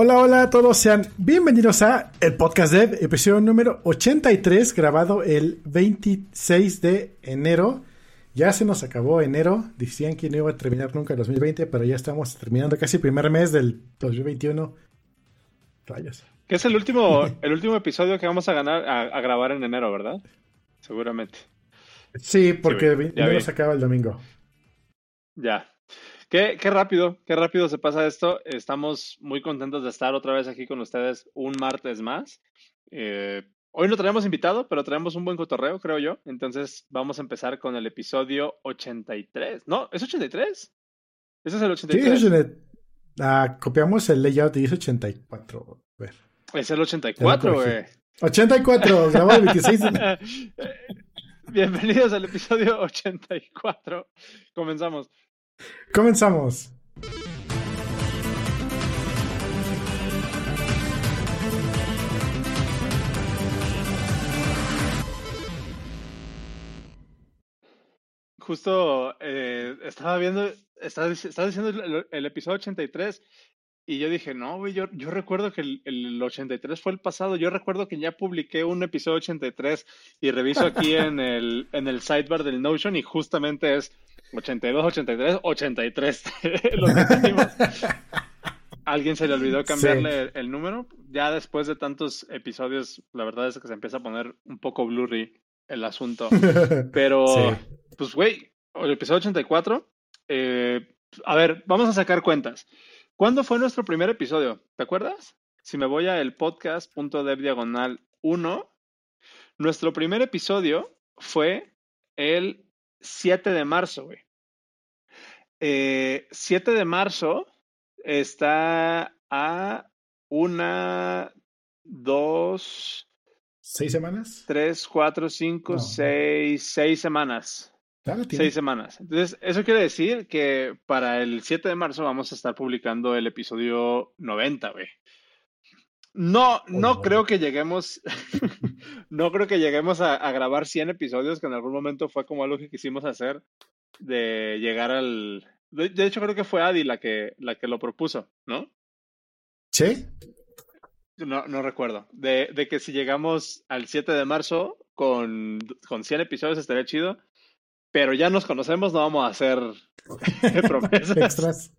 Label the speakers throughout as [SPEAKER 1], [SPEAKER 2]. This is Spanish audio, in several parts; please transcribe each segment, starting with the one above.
[SPEAKER 1] Hola, hola a todos, sean bienvenidos a el podcast Dev, episodio número 83, grabado el 26 de enero. Ya se nos acabó enero, decían que no iba a terminar nunca el 2020, pero ya estamos terminando casi el primer mes del 2021.
[SPEAKER 2] Rayos. Que es el último, el último episodio que vamos a ganar a, grabar en enero, ¿verdad? Seguramente.
[SPEAKER 1] Sí, porque enero se acaba el domingo.
[SPEAKER 2] Ya, Qué, rápido, qué rápido se pasa esto. Estamos muy contentos de estar otra vez aquí con ustedes un martes más. Eh, hoy no traemos invitado, pero traemos un buen cotorreo, creo yo. Entonces vamos a empezar con el episodio 83. ¿No? ¿Es 83? ¿Ese es el 83? Sí, es
[SPEAKER 1] ah, copiamos el layout y es 84. A ver.
[SPEAKER 2] Es el 84, güey.
[SPEAKER 1] 84, grabado el 26
[SPEAKER 2] Bienvenidos al episodio 84. Comenzamos.
[SPEAKER 1] Comenzamos.
[SPEAKER 2] Justo eh, estaba viendo, estaba, diciendo el, episodio 83 y yo dije, no, güey, yo, yo recuerdo que el, el, 83 fue el pasado. Yo recuerdo que ya publiqué un episodio 83 y reviso aquí en el, en el sidebar del Notion y justamente es 82, 83, 83. Lo ¿Alguien se le olvidó cambiarle el, número? Ya después de tantos episodios, la verdad es que se empieza a poner un poco blurry el asunto. Pero, pues, güey, el episodio 84. Eh, a ver, vamos a sacar cuentas. ¿Cuándo fue nuestro primer episodio? ¿Te acuerdas? Si me voy a el podcast.dev diagonal 1, nuestro primer episodio fue el 7 de marzo, güey. 7 eh, de marzo está a una, dos,
[SPEAKER 1] seis semanas.
[SPEAKER 2] Tres, cuatro, cinco, seis, seis semanas. Seis semanas. Entonces, eso quiere decir que para el 7 de marzo vamos a estar publicando el episodio 90, güey. No, no creo que lleguemos, no creo que lleguemos a, a, grabar 100 episodios, que en algún momento fue como algo que quisimos hacer, de llegar al... De, hecho, creo que fue Adi la que, la que lo propuso, ¿no?
[SPEAKER 1] ¿Sí?
[SPEAKER 2] No, no recuerdo. De, de que si llegamos al 7 de marzo con, con 100 episodios estaría chido, pero ya nos conocemos, no vamos a hacer promesas. Extras.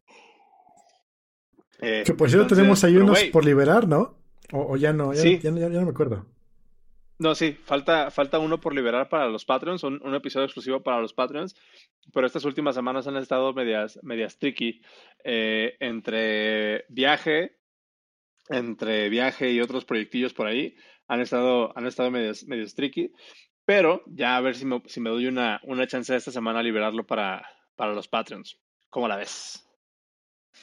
[SPEAKER 1] Eh, que por cierto tenemos ahí unos por liberar, ¿no? O, ya no, ya, ya, ya, no me acuerdo.
[SPEAKER 2] No, sí, falta, falta uno por liberar para los Patreons, un, un, episodio exclusivo para los Patreons, pero estas últimas semanas han estado medias, medias tricky eh, entre viaje, entre viaje y otros proyectillos por ahí, han estado, han estado medias, medias tricky, pero ya a ver si me, si me doy una, una chance esta semana a liberarlo para, para los Patreons. ¿Cómo la ves?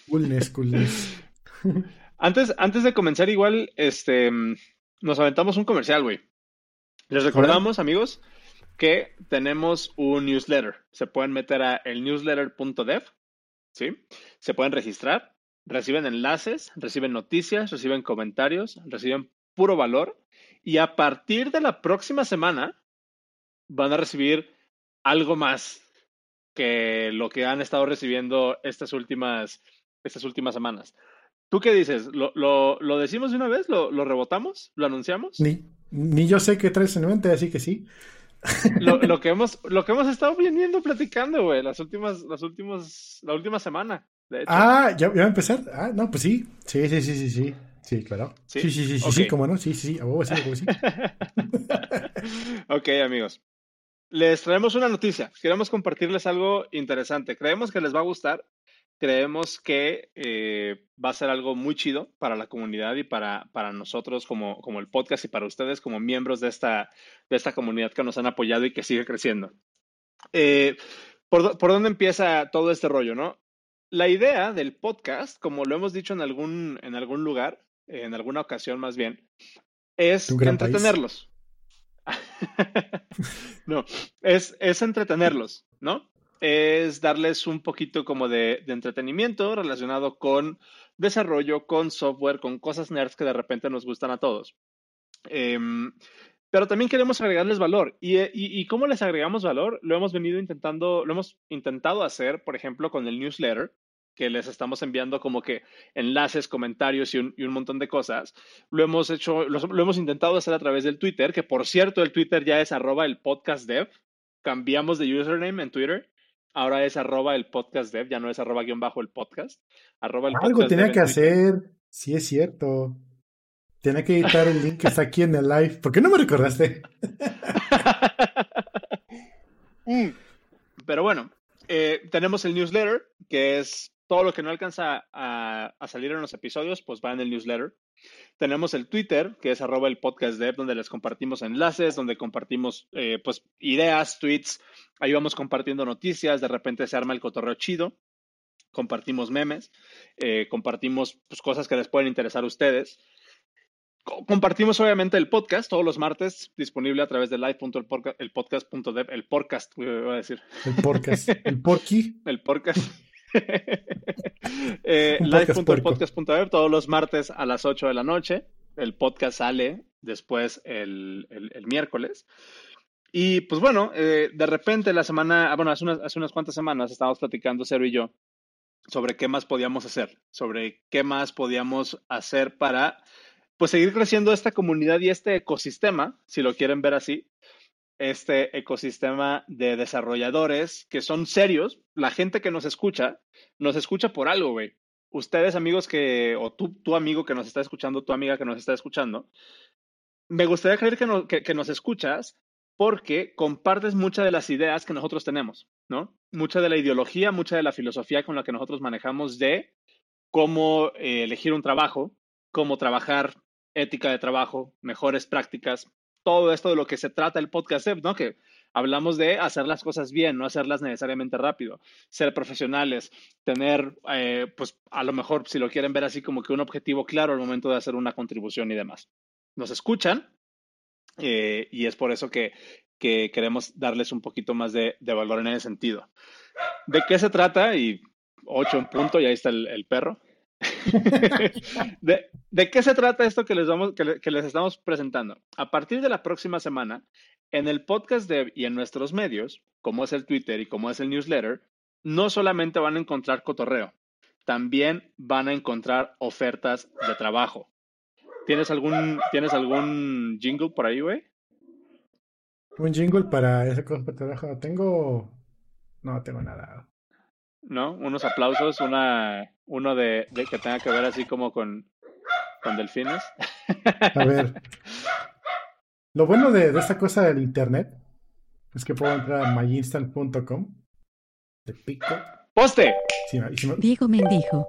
[SPEAKER 1] Coolness, coolness.
[SPEAKER 2] antes, antes de comenzar, igual, este, nos aventamos un comercial, güey. Les recordamos, amigos, que tenemos un newsletter. Se pueden meter a el newsletter.dev, ¿sí? Se pueden registrar, reciben enlaces, reciben noticias, reciben comentarios, reciben puro valor y a partir de la próxima semana van a recibir algo más que lo que han estado recibiendo estas últimas, estas últimas semanas. ¿Tú qué dices? ¿Lo, lo, decimos de una vez? ¿Lo, ¿Lo, rebotamos? ¿Lo anunciamos?
[SPEAKER 1] Ni, ni yo sé qué traes en mente, así que sí.
[SPEAKER 2] Lo, lo, que hemos, lo que hemos estado viniendo platicando, güey, las últimas, las últimas, la última semana. De hecho.
[SPEAKER 1] Ah, ¿ya, va a empezar. Ah, no, pues sí. Sí, sí, sí, sí, sí. Sí, claro. Sí, sí, sí, sí, sí, cómo no. Sí, sí, sí. A vos, sí, sí.
[SPEAKER 2] ok, amigos. Les traemos una noticia. Queremos compartirles algo interesante. Creemos que les va a gustar creemos que eh, va a ser algo muy chido para la comunidad y para, para nosotros como, como el podcast y para ustedes como miembros de esta, de esta comunidad que nos han apoyado y que sigue creciendo. Eh, ¿por, ¿por, dónde empieza todo este rollo, no? La idea del podcast, como lo hemos dicho en algún, en algún lugar, en alguna ocasión más bien, es entretenerlos. no, es, es entretenerlos, ¿no? es darles un poquito como de, entretenimiento relacionado con desarrollo, con software, con cosas nerds que de repente nos gustan a todos. Em, pero también queremos agregarles valor. Y, y, cómo les agregamos valor? Lo hemos venido intentando, lo hemos intentado hacer, por ejemplo, con el newsletter. Que les estamos enviando como que enlaces, comentarios y un, montón de cosas. Lo hemos hecho, lo, hemos intentado hacer a través del Twitter, que por cierto el Twitter ya es arroba el podcast dev. Cambiamos de username en Twitter. Ahora es arroba el podcast dev, ya no es arroba guion bajo el podcast.
[SPEAKER 1] Algo tenía que hacer, sí es cierto. Tiene que editar el link que está aquí en el live. ¿Por qué no me recordaste?
[SPEAKER 2] Mm. Pero bueno, eh, tenemos el newsletter, que es todo lo que no alcanza a, salir en los episodios, pues va en el newsletter. Tenemos el Twitter, que es arroba el podcast dev, donde les compartimos enlaces, donde compartimos eh, pues ideas, tweets, ahí vamos compartiendo noticias, de repente se arma el cotorreo chido, compartimos memes, eh, compartimos pues, cosas que les pueden interesar a ustedes. Compartimos obviamente el podcast todos los martes, disponible a través de live.elpodcast.dev, el podcast, voy a decir.
[SPEAKER 1] El podcast, el porqui.
[SPEAKER 2] El podcast. eh, todos los martes a las 8 de la noche. El podcast sale después el, miércoles. Y pues bueno, eh, de repente la semana, ah, bueno, hace unas, hace unas cuantas semanas estábamos platicando Cero y yo sobre qué más podíamos hacer, sobre qué más podíamos hacer para pues seguir creciendo esta comunidad y este ecosistema, si lo quieren ver así, este ecosistema de desarrolladores que son serios. La gente que nos escucha, nos escucha por algo, güey. Ustedes, amigos que, o tú, tu amigo que nos está escuchando, tu amiga que nos está escuchando, me gustaría creer que, que nos escuchas porque compartes muchas de las ideas que nosotros tenemos, ¿no? Mucha de la ideología, mucha de la filosofía con la que nosotros manejamos de cómo eh, elegir un trabajo, cómo trabajar, ética de trabajo, mejores prácticas, todo esto de lo que se trata el podcast, ¿no? Que hablamos de hacer las cosas bien, no hacerlas necesariamente rápido, ser profesionales, tener, eh, pues a lo mejor, si lo quieren ver así, como que un objetivo claro al momento de hacer una contribución y demás. Nos escuchan eh, y es por eso que, queremos darles un poquito más de, valor en ese sentido. ¿De qué se trata? Y ocho en punto, y ahí está el perro. de, qué se trata esto que les, vamos, que, les estamos presentando? A partir de la próxima semana, en el podcast Dev y en nuestros medios, como es el Twitter y como es el newsletter, no solamente van a encontrar cotorreo, también van a encontrar ofertas de trabajo. ¿Tienes algún, ¿tienes algún jingle por ahí, güey?
[SPEAKER 1] Un jingle para ese cosa de trabajo. Tengo. No tengo nada.
[SPEAKER 2] ¿No? Unos aplausos, una, uno de, que tenga que ver así como con, con delfines.
[SPEAKER 1] A ver. Lo bueno de, de, esta cosa del internet es que puedo entrar a myinstant.com. De pico.
[SPEAKER 2] ¡Poste!
[SPEAKER 3] Diego Mendijo.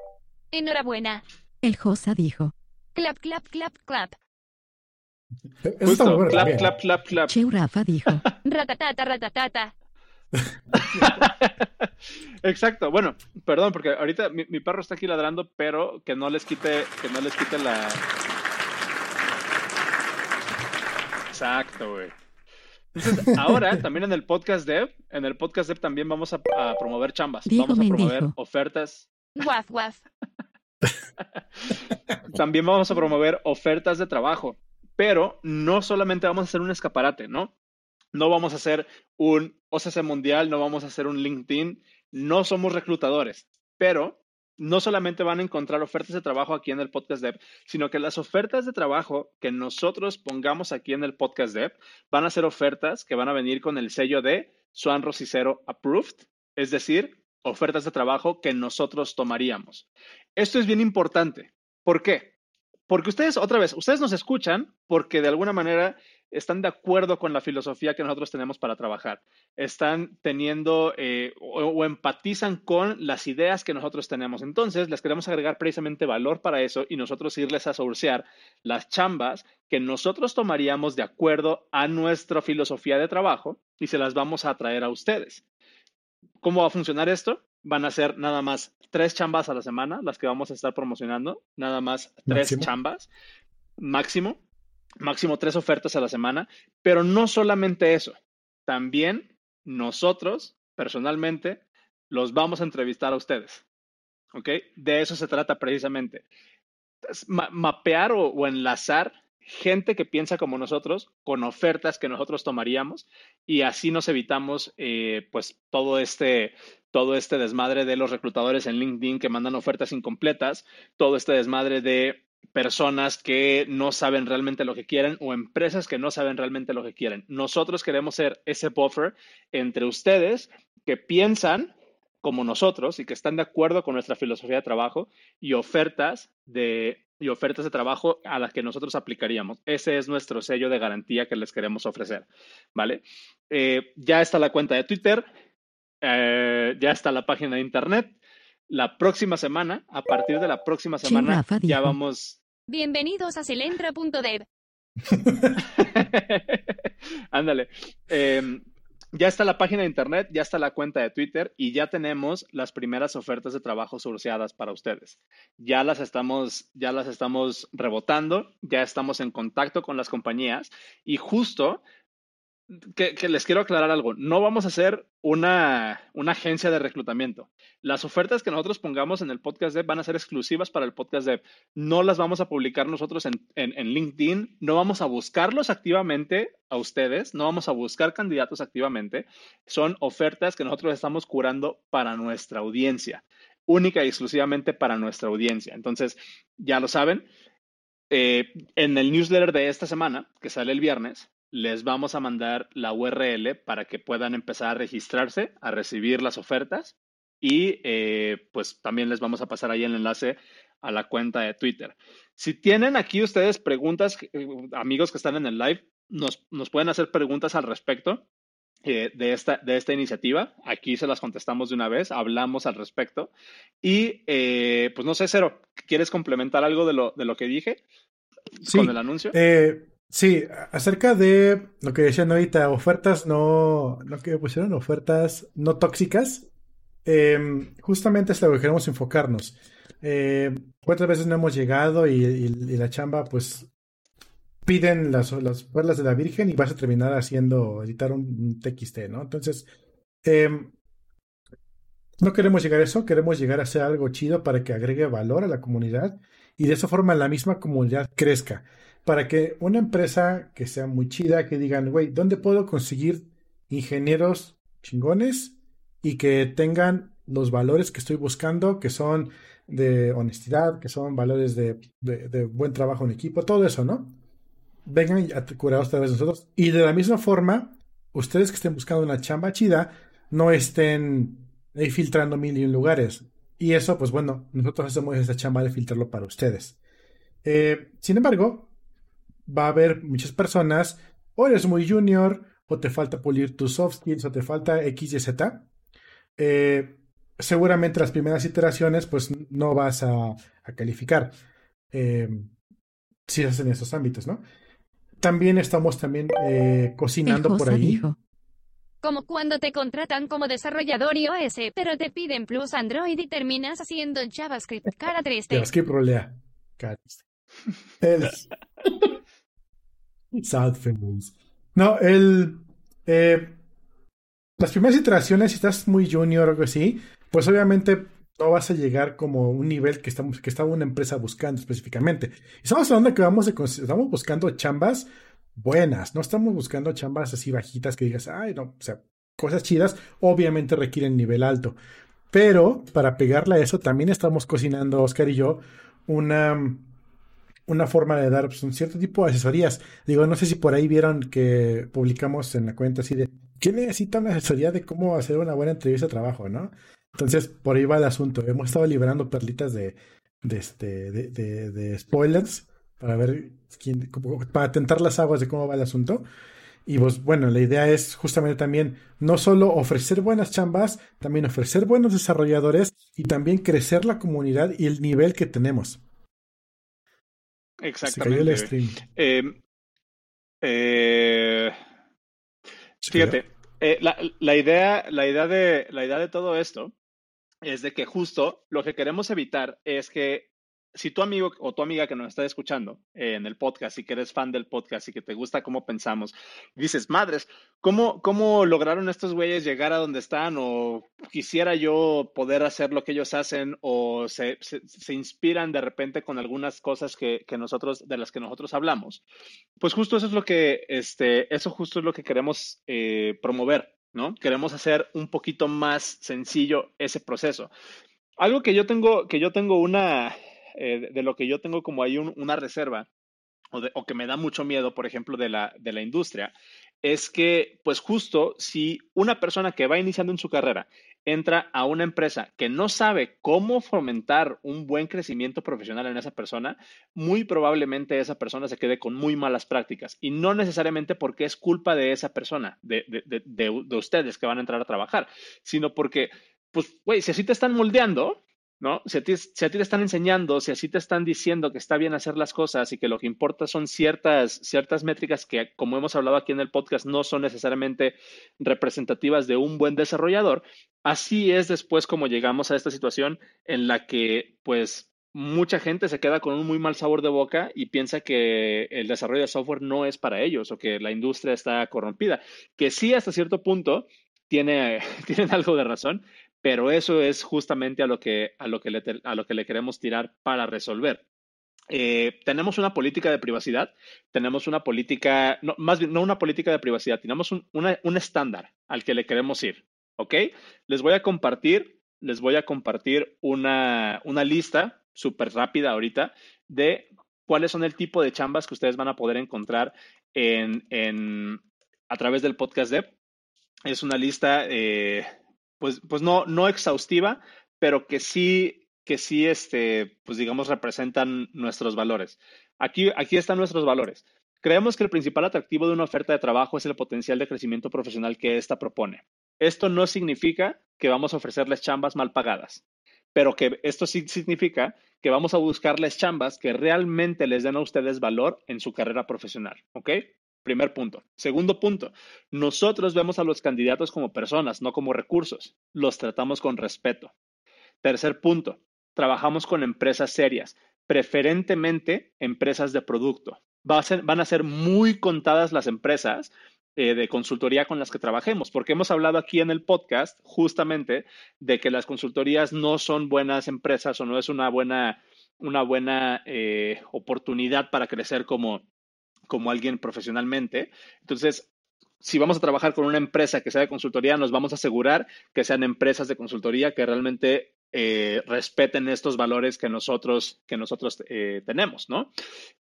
[SPEAKER 4] Enhorabuena.
[SPEAKER 3] El Josa dijo.
[SPEAKER 4] Clap, clap, clap, clap.
[SPEAKER 2] Justo, clap, clap, clap, clap.
[SPEAKER 3] Cheu Rafa dijo.
[SPEAKER 4] ratatata, ratatata.
[SPEAKER 2] Exacto. Bueno, perdón, porque ahorita mi, perro está aquí ladrando, pero que no les quite, que no les quite la. Exacto, güey. Entonces, ahora también en el podcast dev, en el podcast dev también vamos a, promover chambas. vamos a promover ofertas.
[SPEAKER 4] Guaf, guaf.
[SPEAKER 2] también vamos a promover ofertas de trabajo. Pero no solamente vamos a hacer un escaparate, ¿no? No vamos a hacer un OCC Mundial, no vamos a hacer un LinkedIn, no somos reclutadores, pero no solamente van a encontrar ofertas de trabajo aquí en el Podcast Dev, sino que las ofertas de trabajo que nosotros pongamos aquí en el Podcast Dev van a ser ofertas que van a venir con el sello de Swan Rosicero Approved, es decir, ofertas de trabajo que nosotros tomaríamos. Esto es bien importante. ¿Por qué? Porque ustedes, otra vez, ustedes nos escuchan porque de alguna manera están de acuerdo con la filosofía que nosotros tenemos para trabajar, están teniendo eh, o, empatizan con las ideas que nosotros tenemos. Entonces, les queremos agregar precisamente valor para eso y nosotros irles a sourcear las chambas que nosotros tomaríamos de acuerdo a nuestra filosofía de trabajo y se las vamos a traer a ustedes. ¿Cómo va a funcionar esto? Van a ser nada más tres chambas a la semana, las que vamos a estar promocionando, nada más tres chambas máximo máximo tres ofertas a la semana, pero no solamente eso, también nosotros, personalmente, los vamos a entrevistar a ustedes. ¿Ok? De eso se trata precisamente. Mapear o, enlazar gente que piensa como nosotros, con ofertas que nosotros tomaríamos y así nos evitamos eh, pues todo este, todo este desmadre de los reclutadores en LinkedIn que mandan ofertas incompletas, todo este desmadre de personas que no saben realmente lo que quieren o empresas que no saben realmente lo que quieren. Nosotros queremos ser ese buffer entre ustedes que piensan como nosotros y que están de acuerdo con nuestra filosofía de trabajo y ofertas de y ofertas de trabajo a las que nosotros aplicaríamos. Ese es nuestro sello de garantía que les queremos ofrecer, ¿vale? Eh, ya está la cuenta de Twitter, eh, ya está la página de Internet. La próxima semana, a partir de la próxima semana, ya vamos...
[SPEAKER 4] Bienvenidos a celentra.dev.
[SPEAKER 2] Ándale. Eh, ya está la página de internet, ya está la cuenta de Twitter y ya tenemos las primeras ofertas de trabajo surciadas para ustedes. Ya las estamos, ya las estamos rebotando, ya estamos en contacto con las compañías y justo que, les quiero aclarar algo. No vamos a hacer una, una, agencia de reclutamiento. Las ofertas que nosotros pongamos en el podcast Dev van a ser exclusivas para el podcast Dev. No las vamos a publicar nosotros en, en, LinkedIn. No vamos a buscarlos activamente a ustedes. No vamos a buscar candidatos activamente. Son ofertas que nosotros estamos curando para nuestra audiencia. Única y exclusivamente para nuestra audiencia. Entonces, ya lo saben. Eh, en el newsletter de esta semana, que sale el viernes, les vamos a mandar la URL para que puedan empezar a registrarse, a recibir las ofertas y eh, pues también les vamos a pasar ahí el enlace a la cuenta de Twitter. Si tienen aquí ustedes preguntas, eh, amigos que están en el live, nos, pueden hacer preguntas al respecto eh, de, esta, de esta iniciativa. Aquí se las contestamos de una vez, hablamos al respecto. Y pues no sé, Cero, ¿quieres complementar algo de lo, de lo que dije con el anuncio?
[SPEAKER 1] Sí, acerca de lo que decían ahorita, ofertas no, lo que pusieron, ofertas no tóxicas, em, justamente es lo que queremos enfocarnos. Eh, ¿Cuántas veces no hemos llegado y, la chamba, pues, piden las, las perlas de la Virgen y vas a terminar haciendo, editar un, TXT, ¿no? Entonces, em, no queremos llegar a eso, queremos llegar a hacer algo chido para que agregue valor a la comunidad y de esa forma la misma comunidad crezca para que una empresa que sea muy chida, que digan, güey, ¿dónde puedo conseguir ingenieros chingones y que tengan los valores que estoy buscando, que son de honestidad, que son valores de, buen trabajo en equipo, todo eso, ¿no? Vengan a curar otra nosotros. Y de la misma forma, ustedes que estén buscando una chamba chida, no estén ahí filtrando mil y un lugares. Y eso, pues bueno, nosotros hacemos esta chamba de filtrarlo para ustedes. Eh, sin embargo, va a haber muchas personas, o eres muy junior, o te falta pulir tus soft skills, o te falta X y Z. Eh, seguramente las primeras iteraciones, pues no vas a, calificar. Eh, si es en esos ámbitos, ¿no? También estamos también eh, cocinando por ahí.
[SPEAKER 4] Como cuando te contratan como desarrollador iOS, pero te piden Plus Android y terminas haciendo JavaScript. Cara triste.
[SPEAKER 1] JavaScript rolea. Cara triste. Sad No, el. Eh, las primeras iteraciones, si estás muy junior o algo así, pues obviamente no vas a llegar como un nivel que estamos que estaba una empresa buscando específicamente. Estamos hablando de que vamos estamos buscando chambas buenas, no estamos buscando chambas así bajitas que digas, ay, no, o sea, cosas chidas, obviamente requieren nivel alto. Pero para pegarle a eso, también estamos cocinando, Oscar y yo, una una forma de dar pues, un cierto tipo de asesorías. Digo, no sé si por ahí vieron que publicamos en la cuenta así de ¿quién necesita una asesoría de cómo hacer una buena entrevista de trabajo, no? Entonces, por ahí va el asunto. Hemos estado liberando perlitas de, de, este, de, de, spoilers para ver quién, para tentar las aguas de cómo va el asunto. Y pues bueno, la idea es justamente también no solo ofrecer buenas chambas, también ofrecer buenos desarrolladores y también crecer la comunidad y el nivel que tenemos.
[SPEAKER 2] Exactamente. Em, eh, fíjate, eh, la, la, idea, la, idea de, la idea de todo esto es de que justo lo que queremos evitar es que si tu amigo o tu amiga que nos está escuchando eh, en el podcast y que eres fan del podcast y que te gusta cómo pensamos, dices, madres, ¿cómo, cómo lograron estos güeyes llegar a donde están? O quisiera yo poder hacer lo que ellos hacen o se, se, inspiran de repente con algunas cosas que, que, nosotros, de las que nosotros hablamos. Pues justo eso es lo que, este, eso justo es lo que queremos eh, promover, ¿no? Queremos hacer un poquito más sencillo ese proceso. Algo que yo tengo, que yo tengo una, eh, de lo que yo tengo como ahí una reserva o, que me da mucho miedo, por ejemplo, de la, de la industria, es que, pues justo si una persona que va iniciando en su carrera entra a una empresa que no sabe cómo fomentar un buen crecimiento profesional en esa persona, muy probablemente esa persona se quede con muy malas prácticas. Y no necesariamente porque es culpa de esa persona, de, de, de ustedes que van a entrar a trabajar, sino porque, pues, güey, si así te están moldeando, Si a, ti, te están enseñando, si así te están diciendo que está bien hacer las cosas y que lo que importa son ciertas, ciertas métricas que, como hemos hablado aquí en el podcast, no son necesariamente representativas de un buen desarrollador, así es después como llegamos a esta situación en la que, pues, mucha gente se queda con un muy mal sabor de boca y piensa que el desarrollo de software no es para ellos o que la industria está corrompida, que sí hasta cierto punto tiene, tienen algo de razón, pero eso es justamente a lo que, a lo que, le, a lo que le queremos tirar para resolver. Eh, tenemos una política de privacidad, tenemos una política, no, más bien, no una política de privacidad, tenemos un, un estándar al que le queremos ir, ¿ok? Les voy a compartir, les voy a compartir una, una lista súper rápida ahorita de cuáles son el tipo de chambas que ustedes van a poder encontrar en, en a través del podcast Dev. Es una lista eh, pues, pues no, no exhaustiva, pero que sí, que sí, este, pues digamos, representan nuestros valores. Aquí, aquí están nuestros valores. Creemos que el principal atractivo de una oferta de trabajo es el potencial de crecimiento profesional que ésta propone. Esto no significa que vamos a ofrecerles chambas mal pagadas, pero que esto sí significa que vamos a buscarles chambas que realmente les den a ustedes valor en su carrera profesional, ¿ok? Primer punto. Segundo punto, nosotros vemos a los candidatos como personas, no como recursos. Los tratamos con respeto. Tercer punto, trabajamos con empresas serias, preferentemente empresas de producto. van a ser muy contadas las empresas eh, de consultoría con las que trabajemos, porque hemos hablado aquí en el podcast justamente de que las consultorías no son buenas empresas o no es una buena, una buena eh, oportunidad para crecer como, como alguien profesionalmente. Entonces, si vamos a trabajar con una empresa que sea de consultoría, nos vamos a asegurar que sean empresas de consultoría que realmente eh, respeten estos valores que nosotros, que nosotros eh, tenemos, ¿no?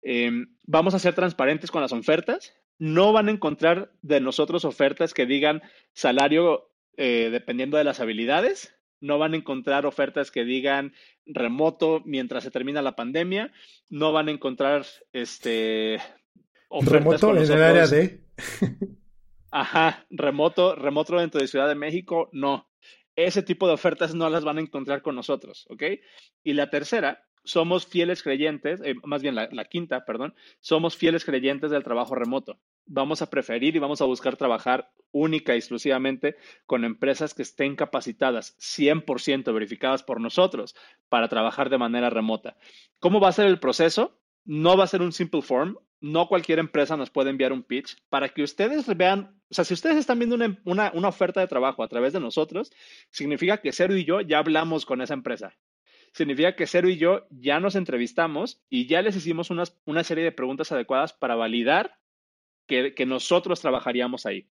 [SPEAKER 2] Em, vamos a ser transparentes con las ofertas. No van a encontrar de nosotros ofertas que digan salario eh, dependiendo de las habilidades. No van a encontrar ofertas que digan remoto mientras se termina la pandemia. No van a encontrar este,
[SPEAKER 1] Remoto en el área de.
[SPEAKER 2] Ajá, remoto, remoto dentro de Ciudad de México, no. Ese tipo de ofertas no las van a encontrar con nosotros, ¿ok? Y la tercera, somos fieles creyentes, eh, más bien la, la, quinta, perdón, somos fieles creyentes del trabajo remoto. Vamos a preferir y vamos a buscar trabajar única y exclusivamente con empresas que estén capacitadas, 100% verificadas por nosotros, para trabajar de manera remota. ¿Cómo va a ser el proceso? No va a ser un simple form, no cualquier empresa nos puede enviar un pitch para que ustedes vean, o sea, si ustedes están viendo una, oferta de trabajo a través de nosotros, significa que Cero y yo ya hablamos con esa empresa. Significa que Cero y yo ya nos entrevistamos y ya les hicimos una serie de preguntas adecuadas para validar que, que nosotros trabajaríamos ahí.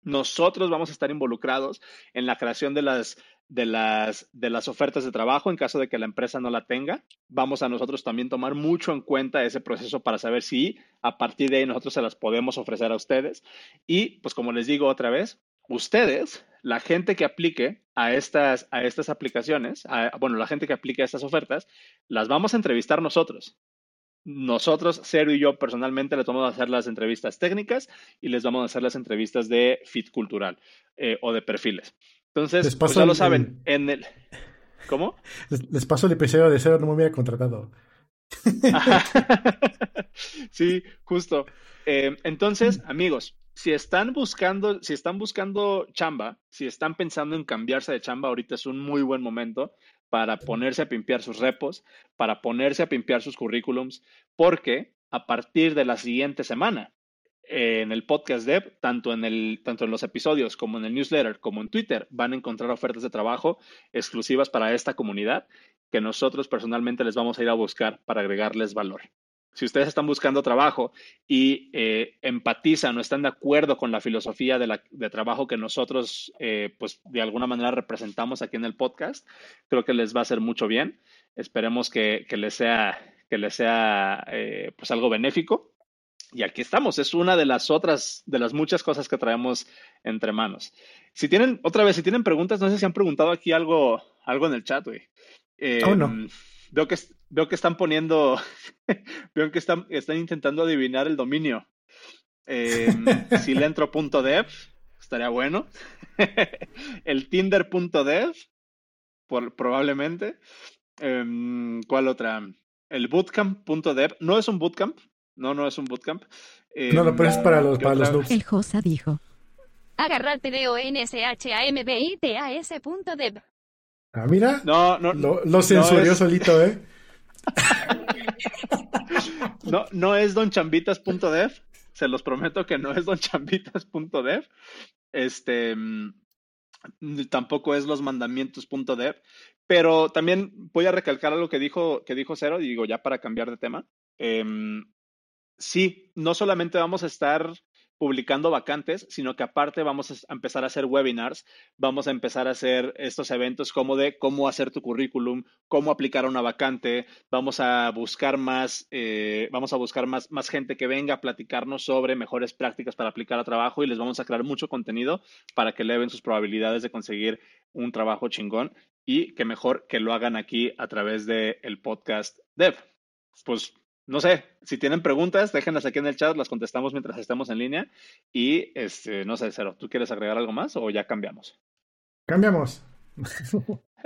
[SPEAKER 2] Nosotros vamos a estar involucrados en la creación de las, de las, de las ofertas de trabajo en caso de que la empresa no la tenga. Vamos a nosotros también tomar mucho en cuenta ese proceso para saber si a partir de ahí nosotros se las podemos ofrecer a ustedes. Y pues como les digo otra vez, ustedes, la gente que aplique a estas, a estas aplicaciones, bueno, la gente que aplique a estas ofertas, las vamos a entrevistar nosotros. Nosotros, Cero y yo personalmente, les vamos a hacer las entrevistas técnicas y les vamos a hacer las entrevistas de fit cultural eh, o de perfiles. Entonces, pues ya lo saben, en el... ¿Cómo?
[SPEAKER 1] Les, paso el episodio de cero, no me hubiera contratado.
[SPEAKER 2] sí, justo. Eh, entonces, amigos, si están buscando, si están buscando chamba, si están pensando en cambiarse de chamba, ahorita es un muy buen momento para ponerse a pimpear sus repos, para ponerse a pimpear sus currículums, porque a partir de la siguiente semana, en el podcast dev, tanto en, el, tanto los episodios como en el newsletter, como en Twitter, van a encontrar ofertas de trabajo exclusivas para esta comunidad que nosotros personalmente les vamos a ir a buscar para agregarles valor. Si ustedes están buscando trabajo y eh, empatizan o están de acuerdo con la filosofía de, trabajo que nosotros, eh, pues de alguna manera representamos aquí en el podcast, creo que les va a hacer mucho bien. Esperemos que, les sea, que les sea eh, pues algo benéfico. Y aquí estamos, es una de las otras, de las muchas cosas que traemos entre manos. Si tienen, otra vez, si tienen preguntas, no sé si han preguntado aquí algo, algo en el chat, güey.
[SPEAKER 1] oh, no.
[SPEAKER 2] Em, veo que, veo que están poniendo, veo que están, están intentando adivinar el dominio. Eh, silentro.dev, estaría bueno. el tinder.dev, probablemente. Em, ¿Cuál otra? El bootcamp.dev. No es un bootcamp. No, no es un bootcamp.
[SPEAKER 1] no, no, pero es para los, para los noobs.
[SPEAKER 3] El Josa dijo.
[SPEAKER 4] Agarrate de o n s h a m b i t a s.dev.
[SPEAKER 1] Ah, mira.
[SPEAKER 2] No, no.
[SPEAKER 1] Lo, lo censurió solito, ¿eh?
[SPEAKER 2] no, no es donchambitas.dev. Se los prometo que no es donchambitas.dev. Este. Mm, tampoco es los mandamientos.dev. Pero también voy a recalcar algo que dijo, que dijo Cero, digo, ya para cambiar de tema. Em, sí, no solamente vamos a estar publicando vacantes, sino que aparte vamos a empezar a hacer webinars, vamos a empezar a hacer estos eventos como de cómo hacer tu currículum, cómo aplicar a una vacante, vamos a buscar más, eh, vamos a buscar más, más gente que venga a platicarnos sobre mejores prácticas para aplicar a trabajo y les vamos a crear mucho contenido para que eleven sus probabilidades de conseguir un trabajo chingón y que mejor que lo hagan aquí a través del el podcast Dev. Pues no sé, si tienen preguntas, déjenlas aquí en el chat, las contestamos mientras estemos en línea. Y, este, no sé, Cero, ¿tú quieres agregar algo más o ya cambiamos?
[SPEAKER 1] Cambiamos.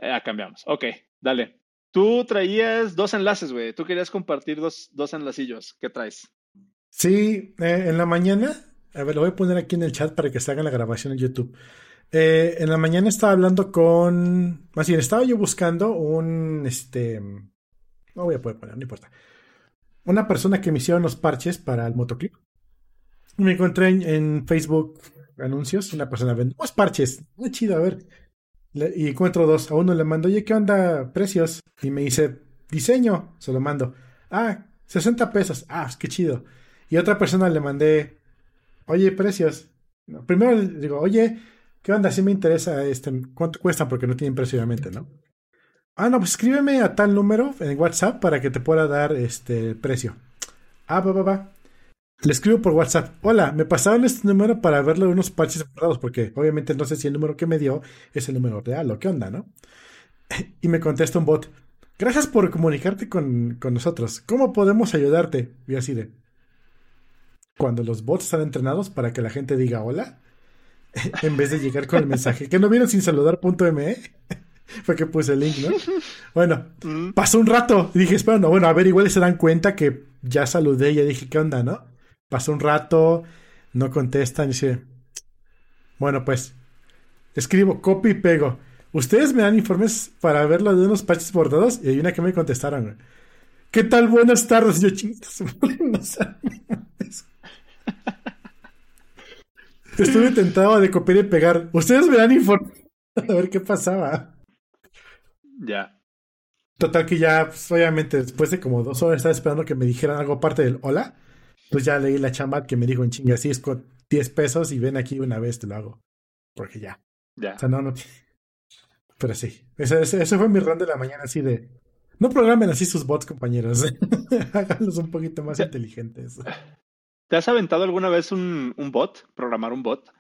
[SPEAKER 2] ya cambiamos. Ok, dale. Tú traías dos enlaces, güey. Tú querías compartir dos, dos enlacillos. ¿Qué traes?
[SPEAKER 1] Sí, eh, en la mañana, a ver, lo voy a poner aquí en el chat para que se haga la grabación en YouTube. Eh, en la mañana estaba hablando con, más bien, estaba yo buscando un, este, no voy a poder poner, no importa una persona que me hicieron los parches para el motoclip. Me encontré en, Facebook anuncios, una persona vende los parches, muy chido, a ver. y encuentro dos, a uno le mando, oye, ¿qué onda? Precios. Y me dice, diseño, se lo mando. Ah, 60 pesos, ah, qué chido. Y otra persona le mandé, oye, precios. primero le digo, oye, ¿qué onda? Si me interesa, este, ¿cuánto cuesta? Porque no tienen precio, obviamente, ¿no? Ah, no, pues escríbeme a tal número en WhatsApp para que te pueda dar este precio. Ah, va, va, va. Le escribo por WhatsApp. Hola, me pasaron este número para verle unos parches bordados, porque obviamente no sé si el número que me dio es el número real o qué onda, ¿no? Y me contesta un bot. Gracias por comunicarte con, con nosotros. ¿Cómo podemos ayudarte? Y así de. Cuando los bots están entrenados para que la gente diga hola, en vez de llegar con el mensaje que no vieron sin saludar.me. Fue que puse el link, ¿no? Bueno, pasó un rato. Y dije, espera, no, bueno, a ver, igual se dan cuenta que ya saludé y ya dije, ¿qué onda, no? Pasó un rato, no contestan y dice, bueno, pues, escribo, copy y pego. Ustedes me dan informes para ver de unos patches bordados y hay una que me contestaron, ¿Qué tal? Buenas tardes. Yo chingas. Estuve tentado de copiar y pegar. Ustedes me dan informes. A ver qué pasaba.
[SPEAKER 2] Ya.
[SPEAKER 1] Total que ya, pues, obviamente, después de como dos horas estaba esperando que me dijeran algo aparte del hola. Pues ya leí la chamba que me dijo en chinga, así es con 10 pesos y ven aquí una vez te lo hago. Porque ya.
[SPEAKER 2] Ya.
[SPEAKER 1] O sea, no, no. Pero sí. Ese, fue mi run de la mañana, así de. No programen así sus bots, compañeros. Háganlos un poquito más inteligentes.
[SPEAKER 2] ¿Te has aventado alguna vez un, un bot? Programar un bot.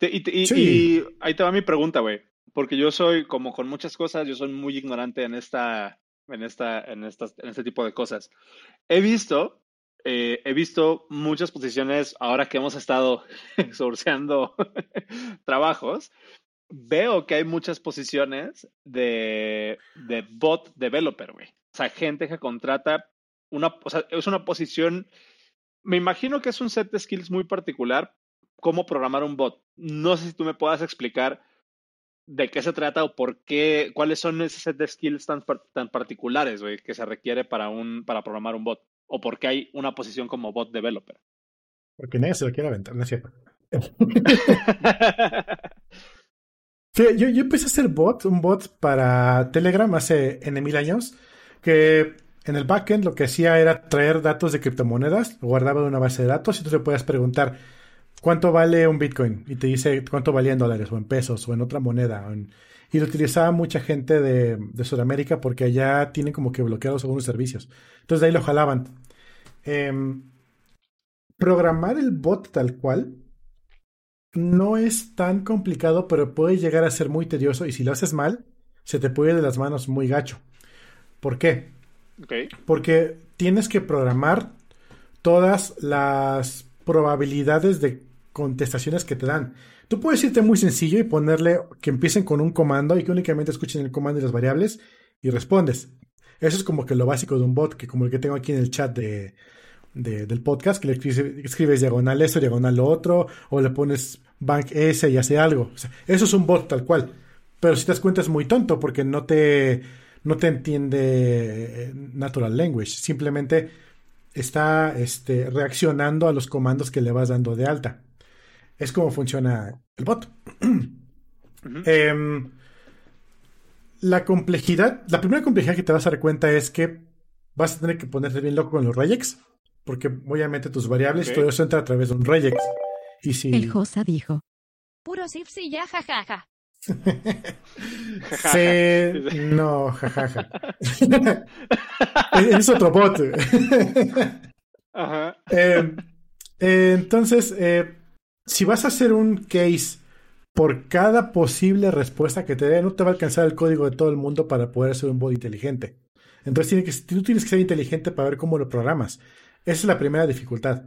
[SPEAKER 2] y, y, ahí te va mi pregunta, güey porque yo soy, como con muchas cosas, yo soy muy ignorante en esta, en esta, en estas, en este tipo de cosas. He visto, eh, he visto muchas posiciones ahora que hemos estado sourceando trabajos. Veo que hay muchas posiciones de, de bot developer, güey. O sea, gente que contrata una, o sea, es una posición, me imagino que es un set de skills muy particular, cómo programar un bot. No sé si tú me puedas explicar de qué se trata o por qué, cuáles son ese set de skills tan, tan particulares, güey, que se requiere para, un, para programar un bot. O por qué hay una posición como bot developer.
[SPEAKER 1] Porque nadie se lo quiere aventar, no es cierto. yo, yo empecé a hacer bot, un bot para Telegram hace en mil años, que en el backend lo que hacía era traer datos de criptomonedas, lo guardaba en una base de datos y tú le puedes preguntar cuánto vale un Bitcoin y te dice cuánto valía en dólares o en pesos o en otra moneda. y lo utilizaba mucha gente de, de Sudamérica porque allá tienen como que bloqueados algunos servicios. Entonces de ahí lo jalaban. Em, programar el bot tal cual no es tan complicado, pero puede llegar a ser muy tedioso y si lo haces mal, se te puede de las manos muy gacho. ¿Por qué? Porque tienes que programar todas las probabilidades de contestaciones que te dan. Tú puedes irte muy sencillo y ponerle que empiecen con un comando y que únicamente escuchen el comando y las variables y respondes. Eso es como que lo básico de un bot, que como el que tengo aquí en el chat de, del podcast, que le escribes, diagonal esto, diagonal lo otro, o le pones bank S y hace algo. eso es un bot tal cual. Pero si te das cuenta es muy tonto porque no te, no te entiende eh, natural language. Simplemente está este, reaccionando a los comandos que le vas dando de alta. Es como funciona el bot. Em, la complejidad, la primera complejidad que te vas a dar cuenta es que vas a tener que ponerte bien loco con los regex porque obviamente tus variables, todo eso entra a través de un regex. Y si...
[SPEAKER 3] El Josa dijo.
[SPEAKER 4] Puro y ya, jajaja.
[SPEAKER 1] sí, no, jajaja. es otro bot. Ajá. Eh, eh, entonces, eh, si vas a hacer un case por cada posible respuesta que te dé, no te va a alcanzar el código de todo el mundo para poder hacer un bot inteligente. Entonces, que, tú tienes que ser inteligente para ver cómo lo programas. Esa es la primera dificultad.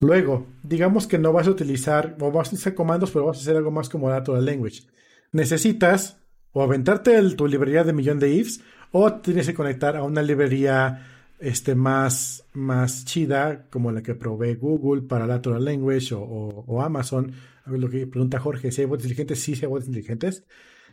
[SPEAKER 1] Luego, digamos que no vas a utilizar o vas a utilizar comandos, pero vas a hacer algo más como natural language. Necesitas o aventarte tu librería de millón de ifs o tienes que conectar a una librería este, más, más chida como la que provee Google para Natural Language o, Amazon. Lo que pregunta Jorge, si hay bots inteligentes, sí, si hay bots inteligentes,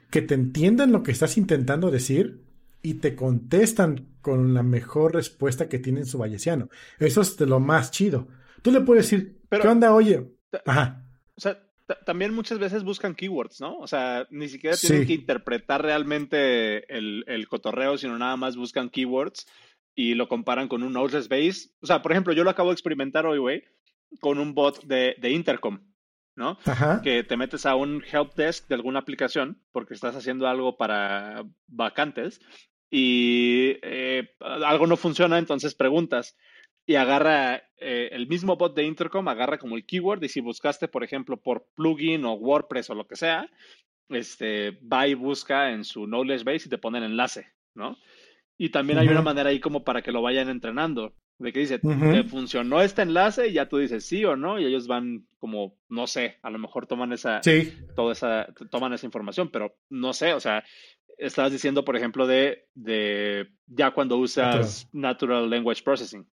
[SPEAKER 1] que te entiendan lo que estás intentando decir y te contestan con la mejor respuesta que tiene su valleciano. Eso es de lo más chido. Tú le puedes decir, ¿qué onda? Oye, ajá.
[SPEAKER 2] O sea, también muchas veces buscan keywords, ¿no? O sea, ni siquiera tienen que interpretar realmente el, el, cotorreo, sino nada más buscan keywords y lo comparan con un Knowledge Base. O sea, por ejemplo, yo lo acabo de experimentar hoy, güey, con un bot de, de Intercom. ¿no? Ajá. Que te metes a un help desk de alguna aplicación porque estás haciendo algo para vacantes y eh, algo no funciona, entonces preguntas y agarra eh, el mismo bot de Intercom, agarra como el keyword y si buscaste, por ejemplo, por plugin o WordPress o lo que sea, este, va y busca en su knowledge base y te pone el enlace, ¿no? Y también hay una manera ahí como para que lo vayan entrenando, de que dice, ¿te funcionó este enlace? Y ya tú dices sí o no, y ellos van como, no sé, a lo mejor toman esa, sí. toda esa, toman esa información, pero no sé, o sea, estabas diciendo, por ejemplo, de, de ya cuando usas natural. Language Processing.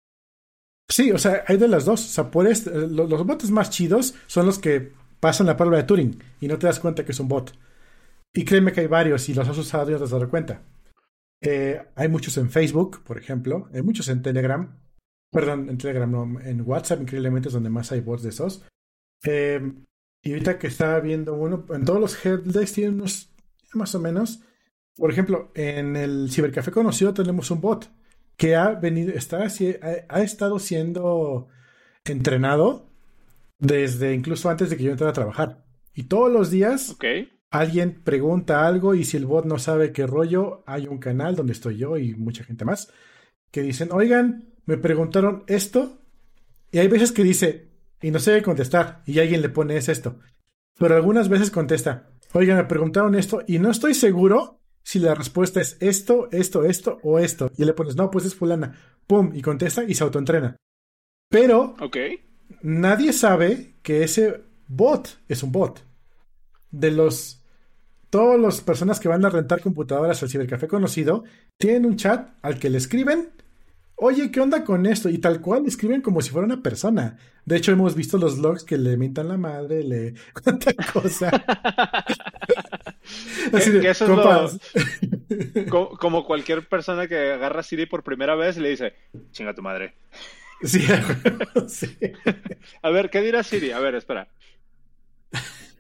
[SPEAKER 1] Sí, o sea, hay de las dos. O sea, puedes, eh, los, los bots más chidos son los que pasan la prueba de Turing y no te das cuenta que es un bot. Y créeme que hay varios y los has usado y no te has dado cuenta. Eh, hay muchos en Facebook, por ejemplo. Hay muchos en Telegram. Perdón, en Telegram, no, en WhatsApp, increíblemente es donde más hay bots de esos. Eh, y ahorita que estaba viendo uno, en todos los headlines tienen unos más o menos por ejemplo, en el cibercafé conocido tenemos un bot que ha venido, está, ha, estado siendo entrenado desde incluso antes de que yo entrara a trabajar. Y todos los días alguien pregunta algo y si el bot no sabe qué rollo, hay un canal donde estoy yo y mucha gente más que dicen, oigan, me preguntaron esto y hay veces que dice, y no sé qué contestar y alguien le pone es esto. Pero algunas veces contesta, oigan, me preguntaron esto y no estoy seguro si la respuesta es esto, esto, esto o esto. Y le pones, no, pues es fulana. Pum, y contesta y se autoentrena. Pero nadie sabe que ese bot es un bot. De los... Todas las personas que van a rentar computadoras al cibercafé conocido tienen un chat al que le escriben oye, ¿qué onda con esto? Y tal cual escriben como si fuera una persona. De hecho, hemos visto los logs que le mintan la madre, le cuánta cosa.
[SPEAKER 2] Así de, eso es como, como, cualquier persona que agarra Siri por primera vez y le dice, chinga tu madre.
[SPEAKER 1] Sí, sí.
[SPEAKER 2] A ver, ¿qué dirá Siri? A ver, espera.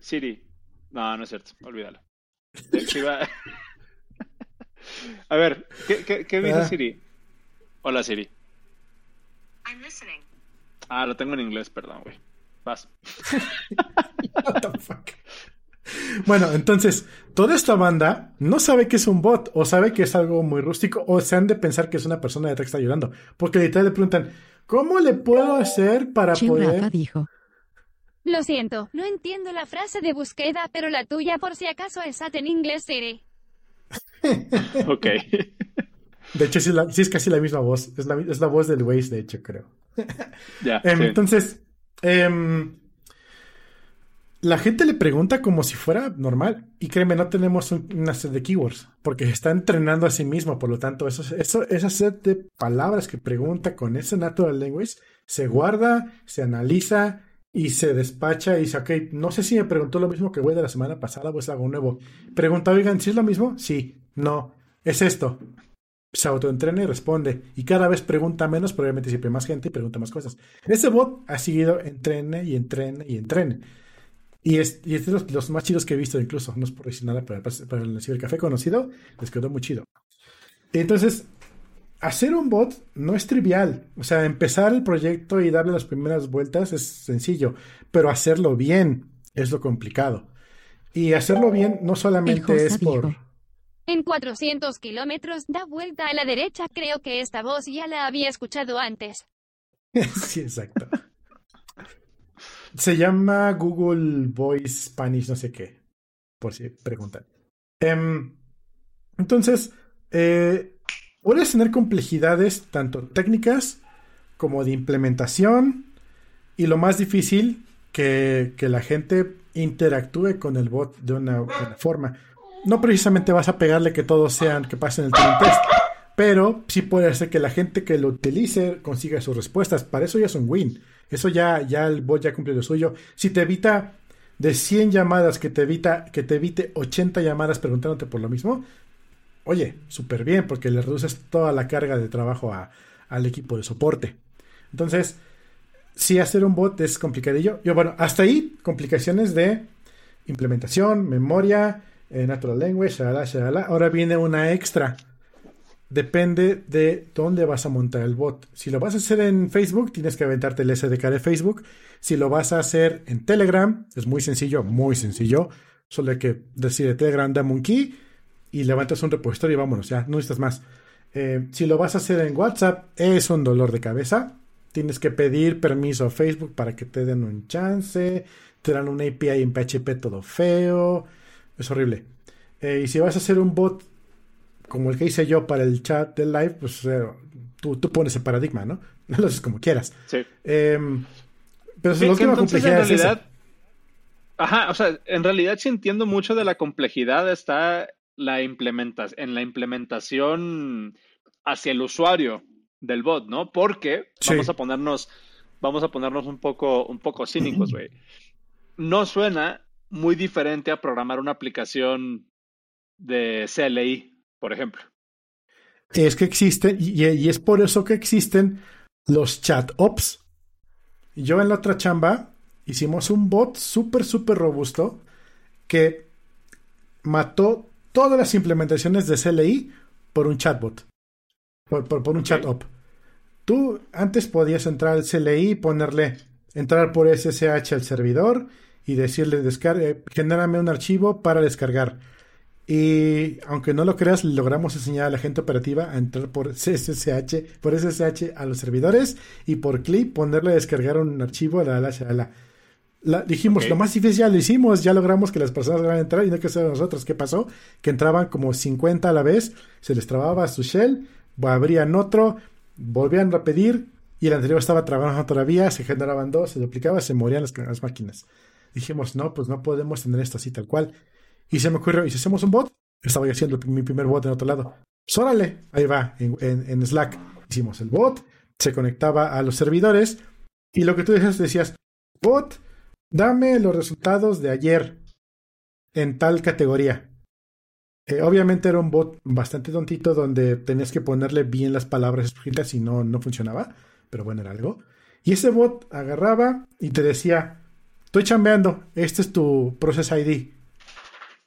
[SPEAKER 2] Siri. No, no es cierto, olvídalo. A ver, ¿qué, qué, qué dice ah. Siri? Hola Siri. I'm listening. Ah, lo tengo en inglés, perdón, güey. Vas.
[SPEAKER 1] What the fuck? Bueno, entonces, toda esta banda no sabe que es un bot, o sabe que es algo muy rústico, o se han de pensar que es una persona detrás que está llorando. Porque literal le preguntan, ¿cómo le puedo hacer para poder.
[SPEAKER 3] dijo.
[SPEAKER 4] Lo siento, no entiendo la frase de búsqueda, pero la tuya por si acaso es en inglés, Siri.
[SPEAKER 2] ok.
[SPEAKER 1] De hecho, sí es, casi la misma voz. Es la, es la voz del Waze, de hecho, creo.
[SPEAKER 2] Ya.
[SPEAKER 1] Em, entonces, em, la gente le pregunta como si fuera normal. Y créeme, no tenemos una set de keywords. Porque se está entrenando a sí mismo. Por lo tanto, eso, eso, esa set de palabras que pregunta con ese natural language se guarda, se analiza y se despacha y dice, ok, no sé si me preguntó lo mismo que güey de la semana pasada o es algo nuevo. Pregunta, oigan, ¿si es lo mismo? Sí, no, es esto se autoentrena y responde. Y cada vez pregunta menos, probablemente siempre más gente y pregunta más cosas. Ese bot ha seguido entrene y entrene y entrene. Y es, y es de los, más chidos que he visto, incluso. No es por decir nada, pero para el cibercafé conocido les quedó muy chido. Entonces, hacer un bot no es trivial. O sea, empezar el proyecto y darle las primeras vueltas es sencillo, pero hacerlo bien es lo complicado. Y hacerlo bien no solamente es por
[SPEAKER 4] en 400 kilómetros da vuelta a la derecha. Creo que esta voz ya la había escuchado antes.
[SPEAKER 1] sí, exacto. Se llama Google Voice Spanish, no sé qué. Por si preguntan. Em, entonces, eh, puedes tener complejidades tanto técnicas como de implementación. Y lo más difícil, que, que la gente interactúe con el bot de una buena forma no precisamente vas a pegarle que todos sean que pasen el Turing test, pero sí puede ser que la gente que lo utilice consiga sus respuestas. Para eso ya es un win. Eso ya, ya el bot ya cumple lo suyo. Si te evita de 100 llamadas que te evita que te evite 80 llamadas preguntándote por lo mismo, oye, súper bien, porque le reduces toda la carga de trabajo al equipo de soporte. Entonces, si hacer un bot es complicadillo. Yo, bueno, hasta ahí, complicaciones de implementación, memoria, eh, natural Language, Ahora viene una extra. Depende de dónde vas a montar el bot. Si lo vas a hacer en Facebook, tienes que aventarte el SDK de Facebook. Si lo vas a hacer en Telegram, es muy sencillo, muy sencillo. Solo hay que decir de Telegram, dame un key y levantas un repositorio y vámonos, ya, no necesitas más. Eh, si lo vas a hacer en WhatsApp, es un dolor de cabeza. Tienes que pedir permiso a Facebook para que te den un chance. Te dan una API en PHP todo feo. Es horrible. Eh, y si vas a hacer un bot como el que hice yo para el chat del live, pues eh, tú, pones el paradigma, ¿no? Lo haces como quieras.
[SPEAKER 2] Sí.
[SPEAKER 1] Em, pero es lo que complejidad en realidad,
[SPEAKER 2] Ajá, o sea, en realidad si entiendo mucho de la complejidad está la en la implementación hacia el usuario del bot, ¿no? Porque vamos a ponernos, vamos a ponernos un poco, un poco cínicos, güey. No suena muy diferente a programar una aplicación de CLI, por ejemplo.
[SPEAKER 1] Es que existen, y, es por eso que existen los chat ops. Yo en la otra chamba hicimos un bot súper, súper robusto que mató todas las implementaciones de CLI por un chatbot, por, por, un chat op. Tú antes podías entrar al CLI y ponerle entrar por SSH al servidor y decirle, descargue, genérame un archivo para descargar. Y aunque no lo creas, logramos enseñar a la gente operativa a entrar por SSH, por SSH a los servidores y por clip ponerle a descargar un archivo a la, la, la, dijimos, lo más difícil ya lo hicimos, ya logramos que las personas van a entrar y no que sea nosotros. ¿Qué pasó? Que entraban como 50 a la vez, se les trababa su shell, abrían otro, volvían a pedir y el anterior estaba trabajando todavía, se generaban dos, se duplicaba, se morían las máquinas dijimos, no, pues no podemos tener esto así tal cual. Y se me ocurrió, ¿y si hacemos un bot? Estaba haciendo mi primer bot en otro lado. Pues órale, ahí va, en, Slack. hicimos el bot, se conectaba a los servidores y lo que tú decías, decías, bot, dame los resultados de ayer en tal categoría. Eh, obviamente era un bot bastante tontito donde tenías que ponerle bien las palabras escritas y no, no funcionaba, pero bueno, era algo. Y ese bot agarraba y te decía, estoy chambeando, este es tu Process ID.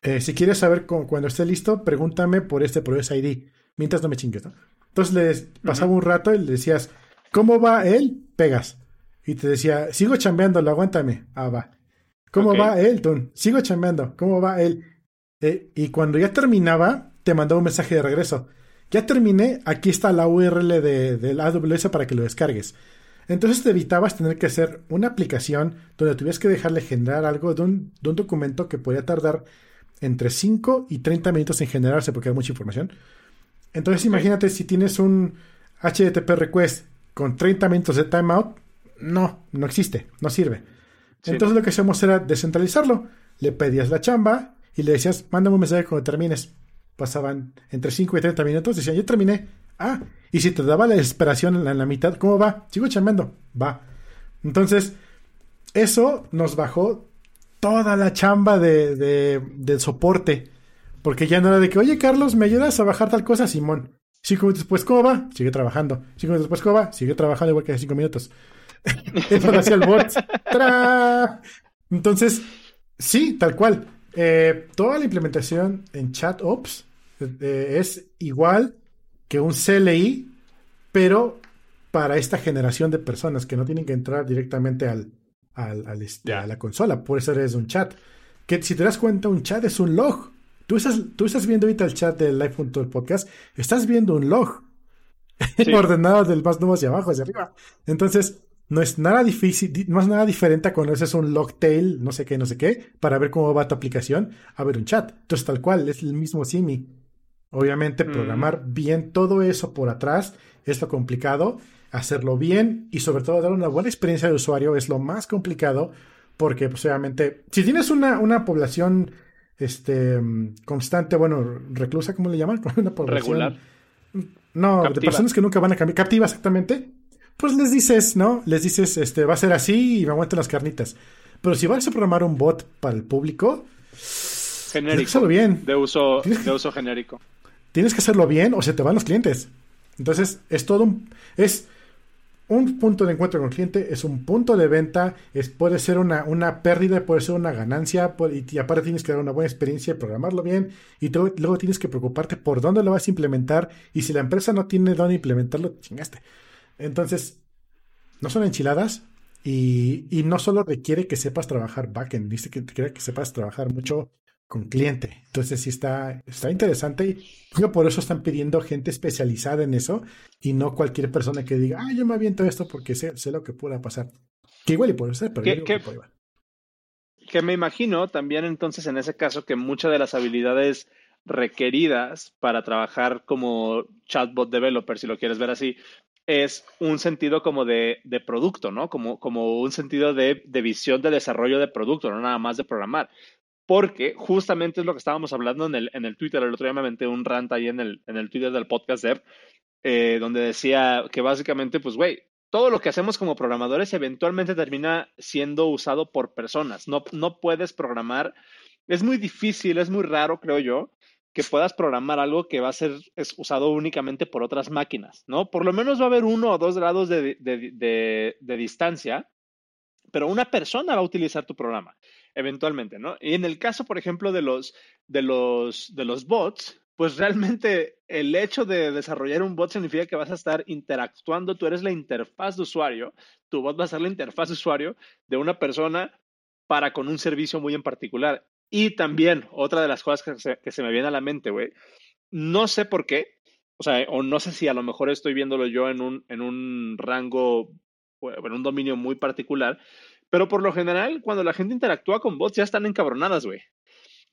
[SPEAKER 1] Eh, si quieres saber cuando esté listo, pregúntame por este Process ID, mientras no me chingues. Entonces le pasaba un rato y le decías, ¿cómo va él? Pegas. Y te decía, sigo chambeando, aguántame. Ah, va. ¿Cómo va él, Sigo chambeando. ¿Cómo va él? Eh, y cuando ya terminaba, te mandaba un mensaje de regreso. Ya terminé, aquí está la URL de, del AWS para que lo descargues. Entonces te evitabas tener que hacer una aplicación donde tuvieras que dejarle generar algo de un, de un documento que podía tardar entre 5 y 30 minutos en generarse porque hay mucha información. Entonces imagínate si tienes un HTTP request con 30 minutos de timeout, no, no existe, no sirve. Entonces lo que hacemos era descentralizarlo. Le pedías la chamba y le decías, mándame un mensaje cuando termines. Pasaban entre 5 y 30 minutos, decían, yo terminé. Ah, y si te daba la desesperación en la, mitad, ¿cómo va? Sigo chambeando. Va. Entonces, eso nos bajó toda la chamba de, de, soporte. Porque ya no era de que, oye, Carlos, ¿me ayudas a bajar tal cosa? Simón. Cinco minutos después, ¿cómo va? Sigue trabajando. Cinco minutos después, ¿cómo va? Sigue trabajando igual que hace cinco minutos. Eso lo hacía el bot. Entonces, sí, tal cual. Eh, toda la implementación en ChatOps eh, es igual que un CLI, pero para esta generación de personas que no tienen que entrar directamente al, al, este, a la consola. Por eso es un chat. Que si te das cuenta, un chat es un log. Tú estás, tú estás viendo ahorita el chat del live.el podcast, estás viendo un log ordenado del más nuevo hacia abajo, hacia arriba. Entonces, no es nada difícil, no es nada diferente a cuando haces un logtail, no sé qué, no sé qué, para ver cómo va tu aplicación, a ver un chat. Entonces, tal cual, es el mismo Simi. Obviamente, mm. programar bien todo eso por atrás es lo complicado. Hacerlo bien y sobre todo dar una buena experiencia de usuario es lo más complicado porque, pues, obviamente, si tienes una, una población este, constante, bueno, reclusa, ¿cómo le llaman?
[SPEAKER 2] Una población, Regular.
[SPEAKER 1] No, de personas que nunca van a cambiar. Captiva, exactamente pues les dices, ¿no? Les dices, este, va a ser así y me aguantan las carnitas. Pero si vas a programar un bot para el público,
[SPEAKER 2] genérico. Tienes que hacerlo bien. De uso, de uso genérico.
[SPEAKER 1] Tienes que hacerlo bien o se te van los clientes. Entonces, es todo un. Es un punto de encuentro con el cliente, es un punto de venta, es, puede ser una, una pérdida, puede ser una ganancia, y, aparte tienes que dar una buena experiencia, programarlo bien, y luego tienes que preocuparte por dónde lo vas a implementar, y si la empresa no tiene dónde implementarlo, chingaste. Entonces, no son enchiladas y, y no solo requiere que sepas trabajar backend, dice que quiere que sepas trabajar mucho con cliente. Entonces sí está, está interesante y por eso están pidiendo gente especializada en eso y no cualquier persona que diga, ah, yo me aviento esto porque sé, sé lo que pueda pasar. Que igual y puede ser, pero yo que,
[SPEAKER 2] que me imagino también entonces en ese caso que muchas de las habilidades requeridas para trabajar como chatbot developer, si lo quieres ver así, es un sentido como de, de producto, ¿no? Como, como un sentido de, de, visión de desarrollo de producto, no nada más de programar. Porque justamente es lo que estábamos hablando en el, en el Twitter. El otro día me aventé un rant ahí en el, en el Twitter del podcast Dev, eh, donde decía que básicamente, pues, güey, todo lo que hacemos como programadores eventualmente termina siendo usado por personas. No, no puedes programar. Es muy difícil, es muy raro, creo yo, que puedas programar algo que va a ser usado únicamente por otras máquinas, ¿no? Por lo menos va a haber uno o dos grados de, distancia, pero una persona va a utilizar tu programa eventualmente, ¿no? Y en el caso, por ejemplo, de los, de los, de los bots, pues realmente el hecho de desarrollar un bot significa que vas a estar interactuando, tú eres la interfaz de usuario, tu bot va a ser la interfaz de usuario de una persona para con un servicio muy en particular. Y también, otra de las cosas que se, me viene a la mente, güey, no sé por qué, o sea, o no sé si a lo mejor estoy viéndolo yo en un, en un rango, en un dominio muy particular, pero por lo general, cuando la gente interactúa con bots, ya están encabronadas, güey.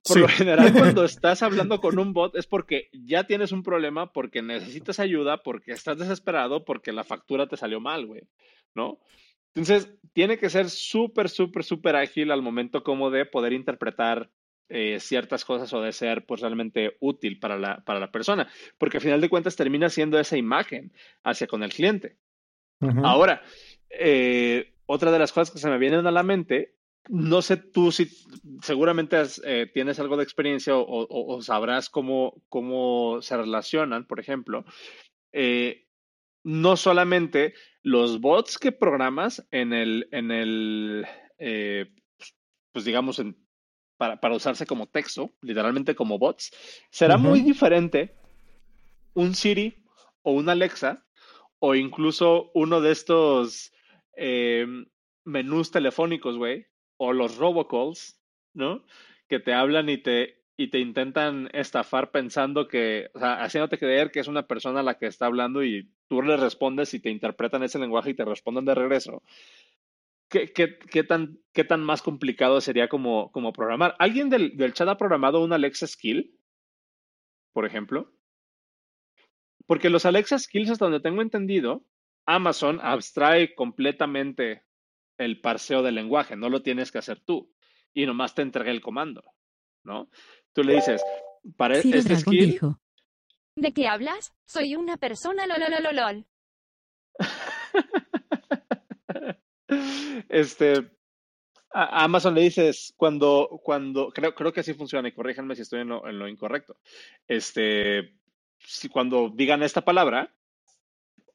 [SPEAKER 2] Por lo general, cuando estás hablando con un bot es porque ya tienes un problema, porque necesitas ayuda, porque estás desesperado, porque la factura te salió mal, güey, ¿no? Entonces, tiene que ser súper, súper, súper ágil al momento como de poder interpretar eh, ciertas cosas o de ser pues realmente útil para la, para la persona, porque al final de cuentas termina siendo esa imagen hacia con el cliente. Ahora, eh, otra de las cosas que se me vienen a la mente, no sé tú si seguramente eh, tienes algo de experiencia o, sabrás cómo, cómo se relacionan, por ejemplo, no solamente los bots que programas en el, en el pues digamos, en, para, para, usarse como texto, literalmente como bots, será muy diferente un Siri o un Alexa o incluso uno de estos eh, menús telefónicos, güey, o los robocalls, ¿no? Que te hablan y te, y te intentan estafar pensando que, o sea, haciéndote creer que es una persona la que está hablando y tú le respondes y te interpretan ese lenguaje y te responden de regreso. ¿Qué, qué, qué, tan, ¿Qué tan más complicado sería como, como programar? ¿Alguien del, del chat ha programado un Alexa Skill? Por ejemplo. Porque los Alexa Skills, hasta donde tengo entendido, Amazon abstrae completamente el parseo del lenguaje, no lo tienes que hacer tú. Y nomás te entrega el comando, ¿no? Tú le dices, para este skill...
[SPEAKER 4] ¿De qué hablas? Soy una persona lolololol.
[SPEAKER 2] Este, a Amazon le dices cuando, cuando, creo, creo que así funciona y corríjanme si estoy en lo, en lo incorrecto. Este, si cuando digan esta palabra,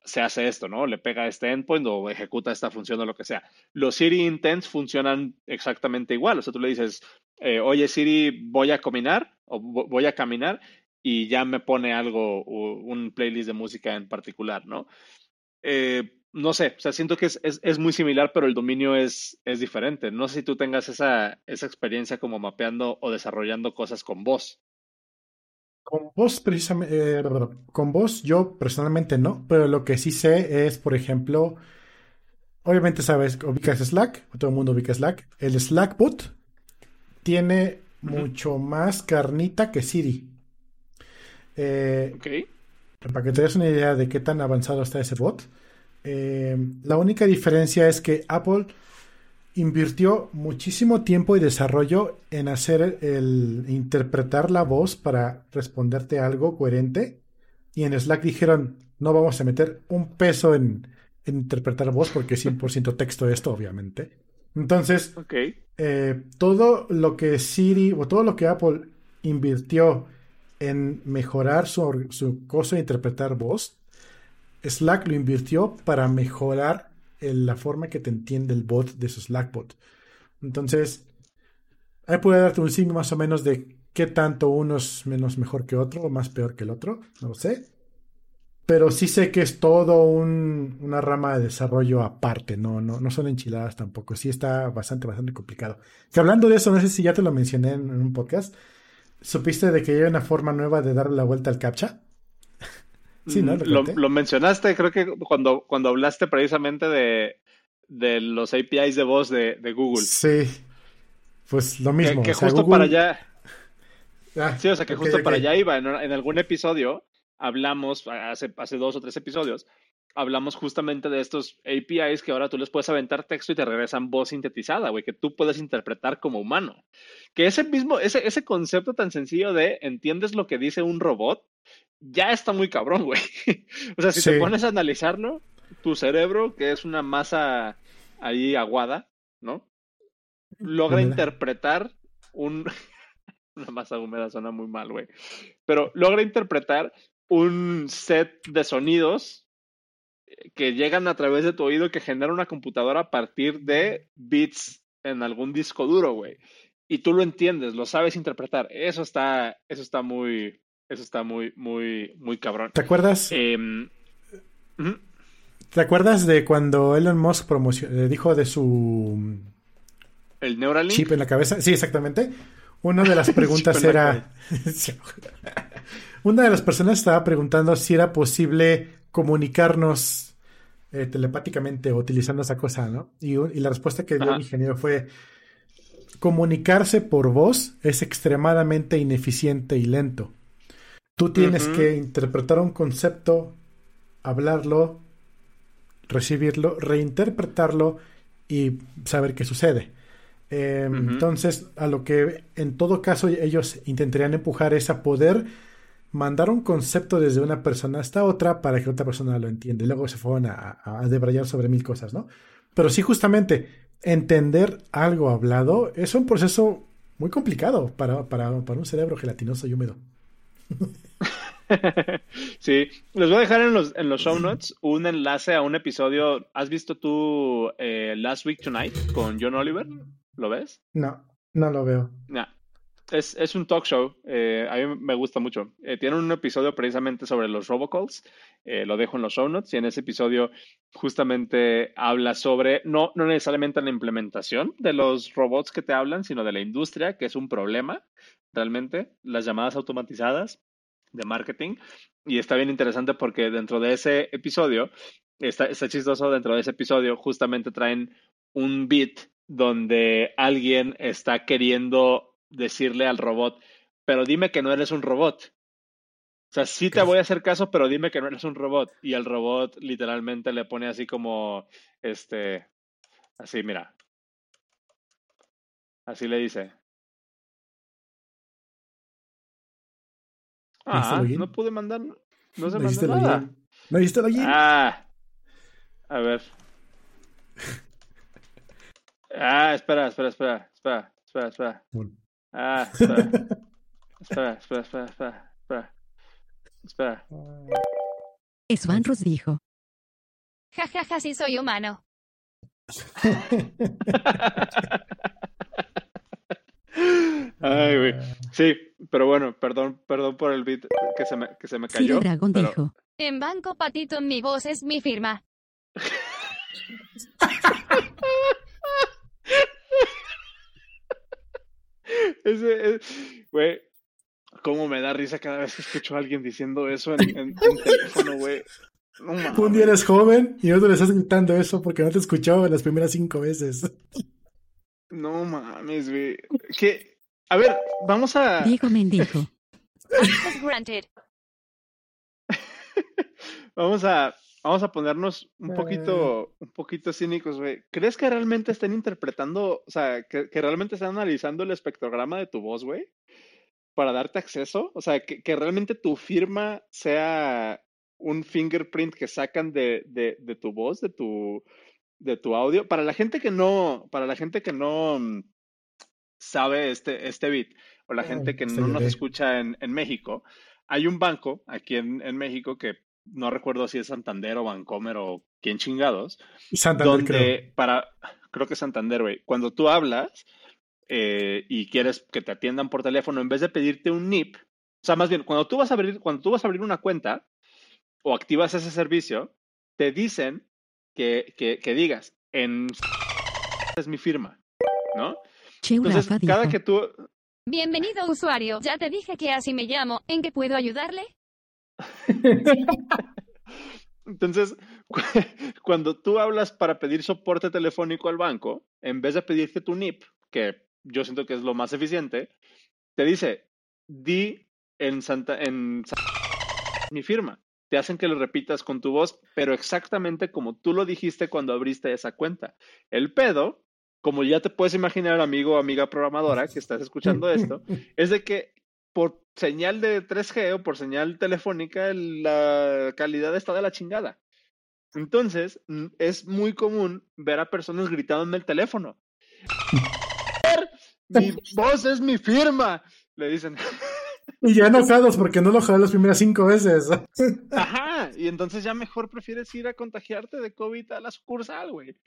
[SPEAKER 2] se hace esto, ¿no? Le pega este endpoint o ejecuta esta función o lo que sea. Los Siri intents funcionan exactamente igual. O sea, tú le dices, eh, oye Siri, voy a caminar o voy a caminar y ya me pone algo, un playlist de música en particular, ¿no? Eh, no sé, o sea, siento que es, muy similar, pero el dominio es, es diferente. No sé si tú tengas esa, esa experiencia como mapeando o desarrollando cosas con voz.
[SPEAKER 1] Con voz, precisamente, eh, con voz yo personalmente no, pero lo que sí sé es, por ejemplo, obviamente sabes, ubicas Slack, todo el mundo ubica Slack. El Slack bot tiene mucho más carnita que Siri. Eh, ok. Para que te des una idea de qué tan avanzado está ese bot, eh, la única diferencia es que Apple invirtió muchísimo tiempo y desarrollo en hacer el interpretar la voz para responderte algo coherente. Y en Slack dijeron, no vamos a meter un peso en, interpretar voz porque es 100% texto esto, obviamente. Entonces, eh, todo lo que Siri o todo lo que Apple invirtió en mejorar su, su cosa de interpretar voz, Slack lo invirtió para mejorar la forma que te entiende el bot de su Slackbot. Entonces, ahí puede darte un signo más o menos de qué tanto uno es menos mejor que otro o más peor que el otro, no lo sé. Pero sí sé que es todo una rama de desarrollo aparte, no, no, no son enchiladas tampoco. Sí está bastante, bastante complicado. Que hablando de eso, no sé si ya te lo mencioné en, un podcast. ¿Supiste de que hay una forma nueva de darle la vuelta al captcha?
[SPEAKER 2] Sí, ¿no? Lo, mencionaste, creo que cuando, cuando hablaste precisamente de, los APIs de voz de, Google.
[SPEAKER 1] Sí, pues lo mismo.
[SPEAKER 2] Que, justo para allá. Ah, sí, o sea, que justo para allá iba. En, algún episodio hablamos, hace, hace dos o tres episodios, hablamos justamente de estos APIs que ahora tú les puedes aventar texto y te regresan voz sintetizada, güey, que tú puedes interpretar como humano. Que ese mismo, ese, ese concepto tan sencillo de entiendes lo que dice un robot, ya está muy cabrón, güey. o sea, si te pones a analizarlo, tu cerebro, que es una masa ahí aguada, ¿no? Logra interpretar un... una masa húmeda suena muy mal, güey. Pero logra interpretar un set de sonidos que llegan a través de tu oído que genera una computadora a partir de bits en algún disco duro, güey. Y tú lo entiendes, lo sabes interpretar. Eso está, eso está muy, eso está muy, muy, muy cabrón.
[SPEAKER 1] ¿Te acuerdas? Em, ¿Te acuerdas de cuando Elon Musk eh, dijo de su
[SPEAKER 2] el Neuralink
[SPEAKER 1] chip en la cabeza? Sí, exactamente. Una de las preguntas era una de las personas estaba preguntando si era posible comunicarnos eh, telepáticamente utilizando esa cosa, ¿no? Y, la respuesta que dio el ingeniero fue comunicarse por voz es extremadamente ineficiente y lento. Tú tienes que interpretar un concepto, hablarlo, recibirlo, reinterpretarlo y saber qué sucede. Em, entonces, a lo que en todo caso ellos intentarían empujar es a poder mandar un concepto desde una persona hasta otra para que otra persona lo entienda. Y luego se fueron a, a debrayar sobre mil cosas, ¿no? Pero sí, justamente, entender algo hablado es un proceso muy complicado para, para, para un cerebro gelatinoso y húmedo.
[SPEAKER 2] sí, les voy a dejar en los, en los show notes un enlace a un episodio. ¿Has visto tú eh, Last Week Tonight con John Oliver? ¿Lo ves?
[SPEAKER 1] No, no lo veo.
[SPEAKER 2] Es, es un talk show. Eh, a mí me gusta mucho. Eh, tiene un episodio precisamente sobre los robocalls. lo dejo en los show notes. Y en ese episodio justamente habla sobre, no, no necesariamente la implementación de los robots que te hablan, sino de la industria, que es un problema realmente. Las llamadas automatizadas de marketing. Y está bien interesante porque dentro de ese episodio, está, está chistoso, dentro de ese episodio justamente traen un beat donde alguien está queriendo decirle al robot, pero dime que no eres un robot. O sea, sí te voy a hacer caso, pero dime que no eres un robot. Y el robot literalmente le pone así como, este, así, mira. Así le dice, Ah, no pude mandar. No se mandó nada.
[SPEAKER 1] ¿No viste login?
[SPEAKER 2] Ah. A ver. Ah, espera, espera, espera, espera, espera, espera. Ah, espera. espera, espera, espera, espera, espera. Espera.
[SPEAKER 3] Svanros dijo.
[SPEAKER 4] Ja, ja, ja, sí soy humano.
[SPEAKER 2] Ay, güey. Sí, pero bueno, perdón, perdón por el beat que se me, que se me cayó.
[SPEAKER 3] Dragón dijo.
[SPEAKER 4] En Banco Patito mi voz es mi firma.
[SPEAKER 2] Ese, güey, cómo me da risa cada vez que escucho a alguien diciendo eso en, en, teléfono, güey.
[SPEAKER 1] Un día eres joven y otro le estás gritando eso porque no te escuchó las primeras cinco veces.
[SPEAKER 2] No mames, güey. Que, a ver, vamos a.
[SPEAKER 3] Diego Mendijo.
[SPEAKER 2] vamos a, vamos a ponernos un poquito, un poquito cínicos, güey. ¿Crees que realmente estén interpretando, o sea, que, realmente están analizando el espectrograma de tu voz, güey? Para darte acceso. O sea, que, que realmente tu firma sea un fingerprint que sacan de, de, de tu voz, de tu, de tu audio. Para la gente que no, para la gente que no mm, sabe este, este beat, o la gente que no nos escucha en, en, México, hay un banco aquí en, en, México que no recuerdo si es Santander o Bancomer o quién chingados.
[SPEAKER 1] Santander, donde
[SPEAKER 2] creo. para, creo que Santander, güey. Cuando tú hablas eh, y quieres que te atiendan por teléfono, en vez de pedirte un NIP, o sea, más bien, cuando tú vas a abrir, cuando tú vas a abrir una cuenta o activas ese servicio, te dicen que, que, que digas, en es mi firma, ¿no? Entonces, cada que tú...
[SPEAKER 4] Bienvenido usuario, ya te dije que así me llamo, ¿en qué puedo ayudarle?
[SPEAKER 2] Entonces, cuando tú hablas para pedir soporte telefónico al banco, en vez de pedirte tu NIP, que yo siento que es lo más eficiente, te dice, di en Santa, en mi firma. Te hacen que lo repitas con tu voz, pero exactamente como tú lo dijiste cuando abriste esa cuenta. El pedo, como ya te puedes imaginar, amigo o amiga programadora que estás escuchando esto, es de que por señal de 3G o por señal telefónica la calidad está de la chingada. Entonces, es muy común ver a personas gritando en el teléfono. Mi voz es mi firma, le dicen.
[SPEAKER 1] Y ya enojados porque no lo jaló las primeras cinco veces.
[SPEAKER 2] Ajá, y entonces ya mejor prefieres ir a contagiarte de COVID a la sucursal, güey.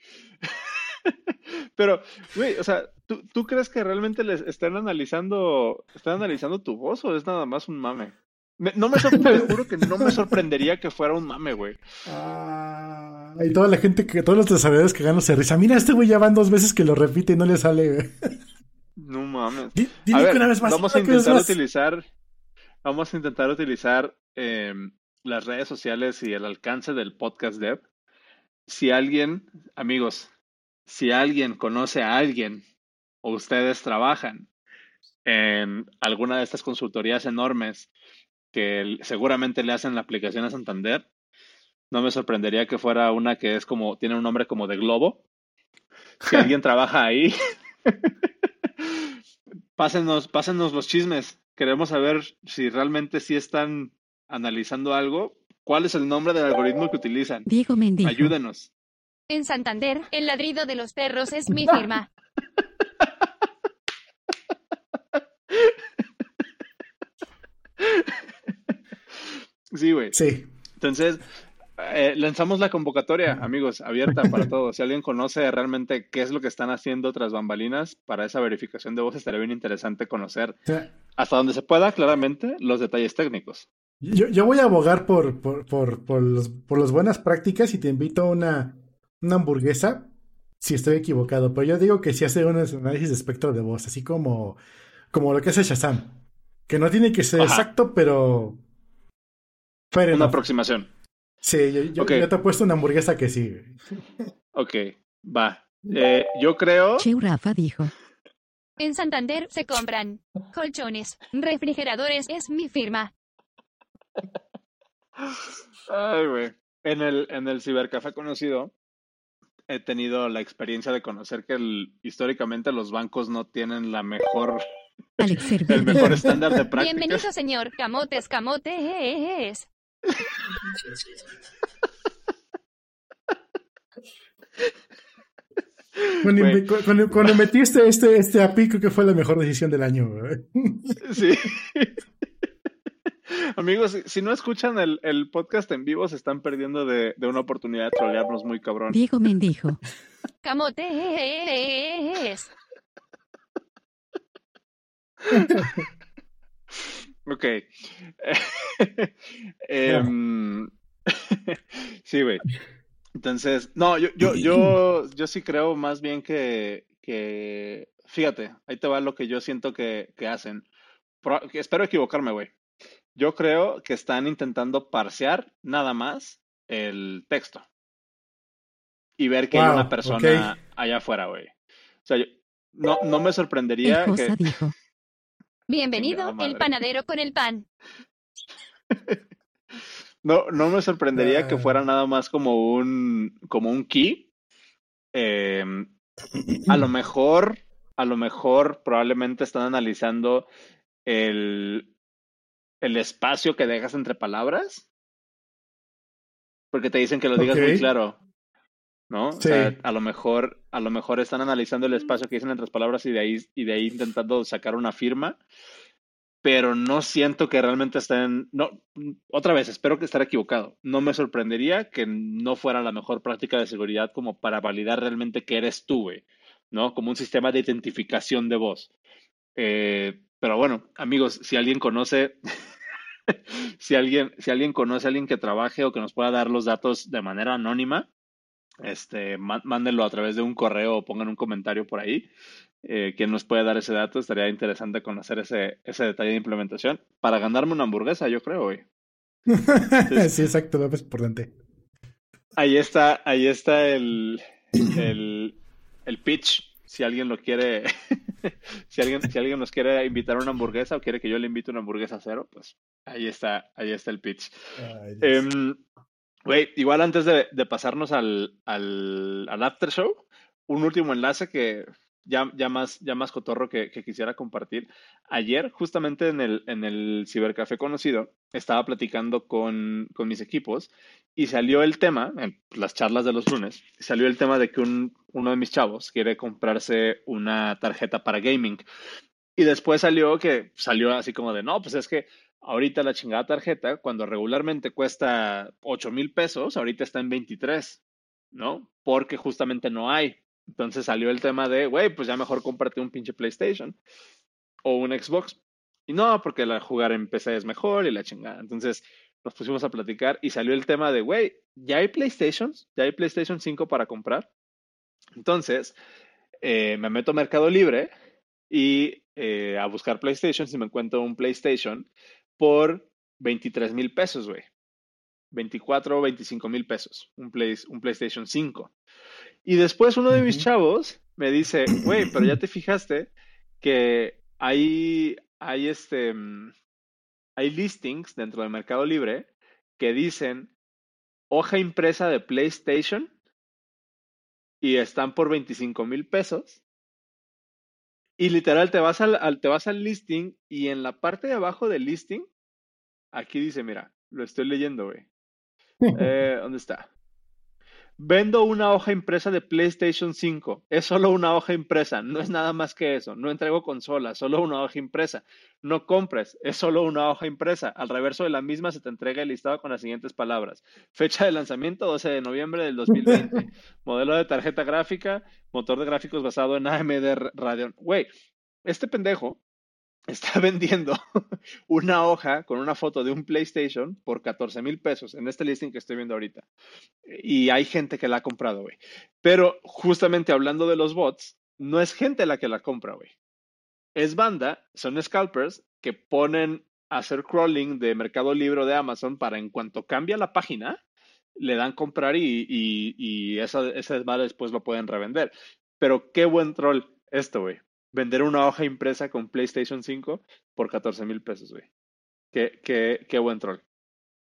[SPEAKER 2] Pero, güey, o sea, ¿tú, ¿tú, crees que realmente les están analizando, están analizando tu voz o es nada más un mame? no me sorprende, juro que no me sorprendería que fuera un mame, güey.
[SPEAKER 1] Ah, y toda la gente que, todos los desarrolladores que ganan se risa. Mira, este güey ya van dos veces que lo repite y no le sale, güey.
[SPEAKER 2] No mames. Vamos a intentar utilizar, vamos a intentar utilizar em, las redes sociales y el alcance del podcast dev. Si alguien, amigos, si alguien conoce a alguien o ustedes trabajan en alguna de estas consultorías enormes que seguramente le hacen la aplicación a Santander, no me sorprendería que fuera una que es como, tiene un nombre como de globo. Si alguien trabaja ahí, pásenos, pásenos los chismes. Queremos saber si realmente sí están analizando algo. ¿Cuál es el nombre del algoritmo que utilizan?
[SPEAKER 3] Diego Mendijo.
[SPEAKER 2] Ayúdenos.
[SPEAKER 4] En Santander, el ladrido de los perros es mi firma.
[SPEAKER 2] Sí, güey.
[SPEAKER 1] Sí.
[SPEAKER 2] Entonces, eh, lanzamos la convocatoria, amigos, abierta para todos. Si alguien conoce realmente qué es lo que están haciendo tras bambalinas para esa verificación de voz, estaría bien interesante conocer hasta donde se pueda, claramente, los detalles técnicos.
[SPEAKER 1] Yo, yo voy a abogar por, por, por, por, los, por las buenas prácticas y te invito a una, una hamburguesa si estoy equivocado, pero yo digo que si hace un análisis de espectro de voz, así como, como lo que hace Shazam, que no tiene que ser
[SPEAKER 2] Ajá.
[SPEAKER 1] exacto, pero... fair
[SPEAKER 2] Una aproximación.
[SPEAKER 1] Sí, yo, yo- yo te he puesto una hamburguesa que sí.
[SPEAKER 2] Ok, va. Eh, yo creo.
[SPEAKER 3] Cheu Rafa dijo.
[SPEAKER 4] En Santander se compran colchones, refrigeradores es mi firma.
[SPEAKER 2] Ay, güey. En el, en el cibercafé conocido, he tenido la experiencia de conocer que el- históricamente los bancos no tienen la mejor,
[SPEAKER 3] Alex
[SPEAKER 2] el mejor estándar de prácticas.
[SPEAKER 4] Bienvenido, señor. Camotes, camotes.
[SPEAKER 1] Cuando,
[SPEAKER 2] Güey.
[SPEAKER 1] cu- cuando- cuando metiste este, este API, creo que fue la mejor decisión del año. güey.
[SPEAKER 2] Sí. Amigos, si, no escuchan el, el podcast en vivo, se están perdiendo de, de una oportunidad de trolearnos muy cabrón.
[SPEAKER 3] Diego Mendijo.
[SPEAKER 4] Camotes.
[SPEAKER 2] Ok. Em, sí, güey. Entonces, no, yo, yo, yo, yo sí creo más bien que, que, fíjate, ahí te va lo que yo siento que, que hacen. Pro- que espero equivocarme, güey. Yo creo que están intentando parsear nada más el texto y ver que hay una persona allá afuera, güey. O sea, yo- no, no me
[SPEAKER 3] El
[SPEAKER 2] sorprendería que...
[SPEAKER 3] Josa dijo.
[SPEAKER 4] Bienvenido, el panadero con el pan.
[SPEAKER 2] No, no me sorprendería que
[SPEAKER 1] Ah.
[SPEAKER 2] fuera nada más como un, como un key. Eh, a lo mejor, a lo mejor probablemente están analizando el, el espacio que dejas entre palabras. Porque te dicen que lo digas muy claro. ¿No?
[SPEAKER 1] Sí.
[SPEAKER 2] O sea, a lo mejor, a lo mejor están analizando el espacio que dicen entre las palabras y de ahí, y de ahí intentando sacar una firma. Pero no siento que realmente estén. No, otra vez, espero que estar equivocado. No me sorprendería que no fuera la mejor práctica de seguridad como para validar realmente que eres tú, güey. ¿No? Como un sistema de identificación de voz. Eh, pero bueno, amigos, si alguien conoce, si alguien, si alguien conoce a alguien que trabaje o que nos pueda dar los datos de manera anónima, este, má- mándenlo a través de un correo o pongan un comentario por ahí. Eh, quien nos puede dar ese dato, estaría interesante conocer ese, ese detalle de implementación para ganarme una hamburguesa, yo creo, güey.
[SPEAKER 1] sí, exacto, lo más importante.
[SPEAKER 2] Ahí está, ahí está el, el, el pitch. Si alguien lo quiere, si alguien, si alguien nos quiere invitar a una hamburguesa o quiere que yo le invite una hamburguesa cero, pues ahí está, ahí está el pitch. Em, Güey, igual antes de, de pasarnos al, al, al after show, un último enlace que ya, ya más, ya más cotorro que, que quisiera compartir. Ayer, justamente en el, en el cibercafé conocido, estaba platicando con, con mis equipos y salió el tema, en las charlas de los lunes, salió el tema de que un, uno de mis chavos quiere comprarse una tarjeta para gaming. Y después salió que salió así como de, no, pues es que ahorita la chingada tarjeta, cuando regularmente cuesta 8 mil pesos, ahorita está en 23, ¿no? Porque justamente no hay. Entonces salió el tema de, güey, pues ya mejor cómprate un pinche PlayStation o un Xbox. Y no, porque la jugar en PC es mejor y la chingada. Entonces nos pusimos a platicar y salió el tema de, güey, ya hay PlayStations, ya hay PlayStation 5 para comprar. Entonces eh, me meto a Mercado Libre y eh, a buscar PlayStation y me encuentro un PlayStation por 23 mil pesos, güey. 24 o 25 mil pesos, un, Play, un PlayStation 5. Y después uno de mis chavos me dice, güey, pero ya te fijaste que hay, hay este, mm, hay listings dentro de Mercado Libre que dicen hoja impresa de PlayStation y están por 25 mil pesos Y literal, te vas al, te vas al listing y en la parte de abajo del listing, aquí dice, mira, lo estoy leyendo, güey. Eh, ¿Dónde está? Vendo una hoja impresa de PlayStation 5. Es solo una hoja impresa, no es nada más que eso. No entrego consola, solo una hoja impresa. No compres, es solo una hoja impresa. Al reverso de la misma se te entrega el listado con las siguientes palabras. Fecha de lanzamiento 12 de noviembre del 2020. Modelo de tarjeta gráfica, motor de gráficos basado en AMD Radeon. Güey, este pendejo está vendiendo una hoja con una foto de un PlayStation por 14 mil pesos en este listing que estoy viendo ahorita. Y hay gente que la ha comprado, güey. Pero justamente hablando de los bots, no es gente la que la compra, güey. Es banda, son scalpers que ponen a hacer crawling de Mercado Libre de Amazon para en cuanto cambia la página, le dan comprar y, y, esa, ese después lo pueden revender. Pero qué buen troll esto, güey vender una hoja impresa con PlayStation 5 por 14 mil pesos, güey. Qué, qué, qué buen troll.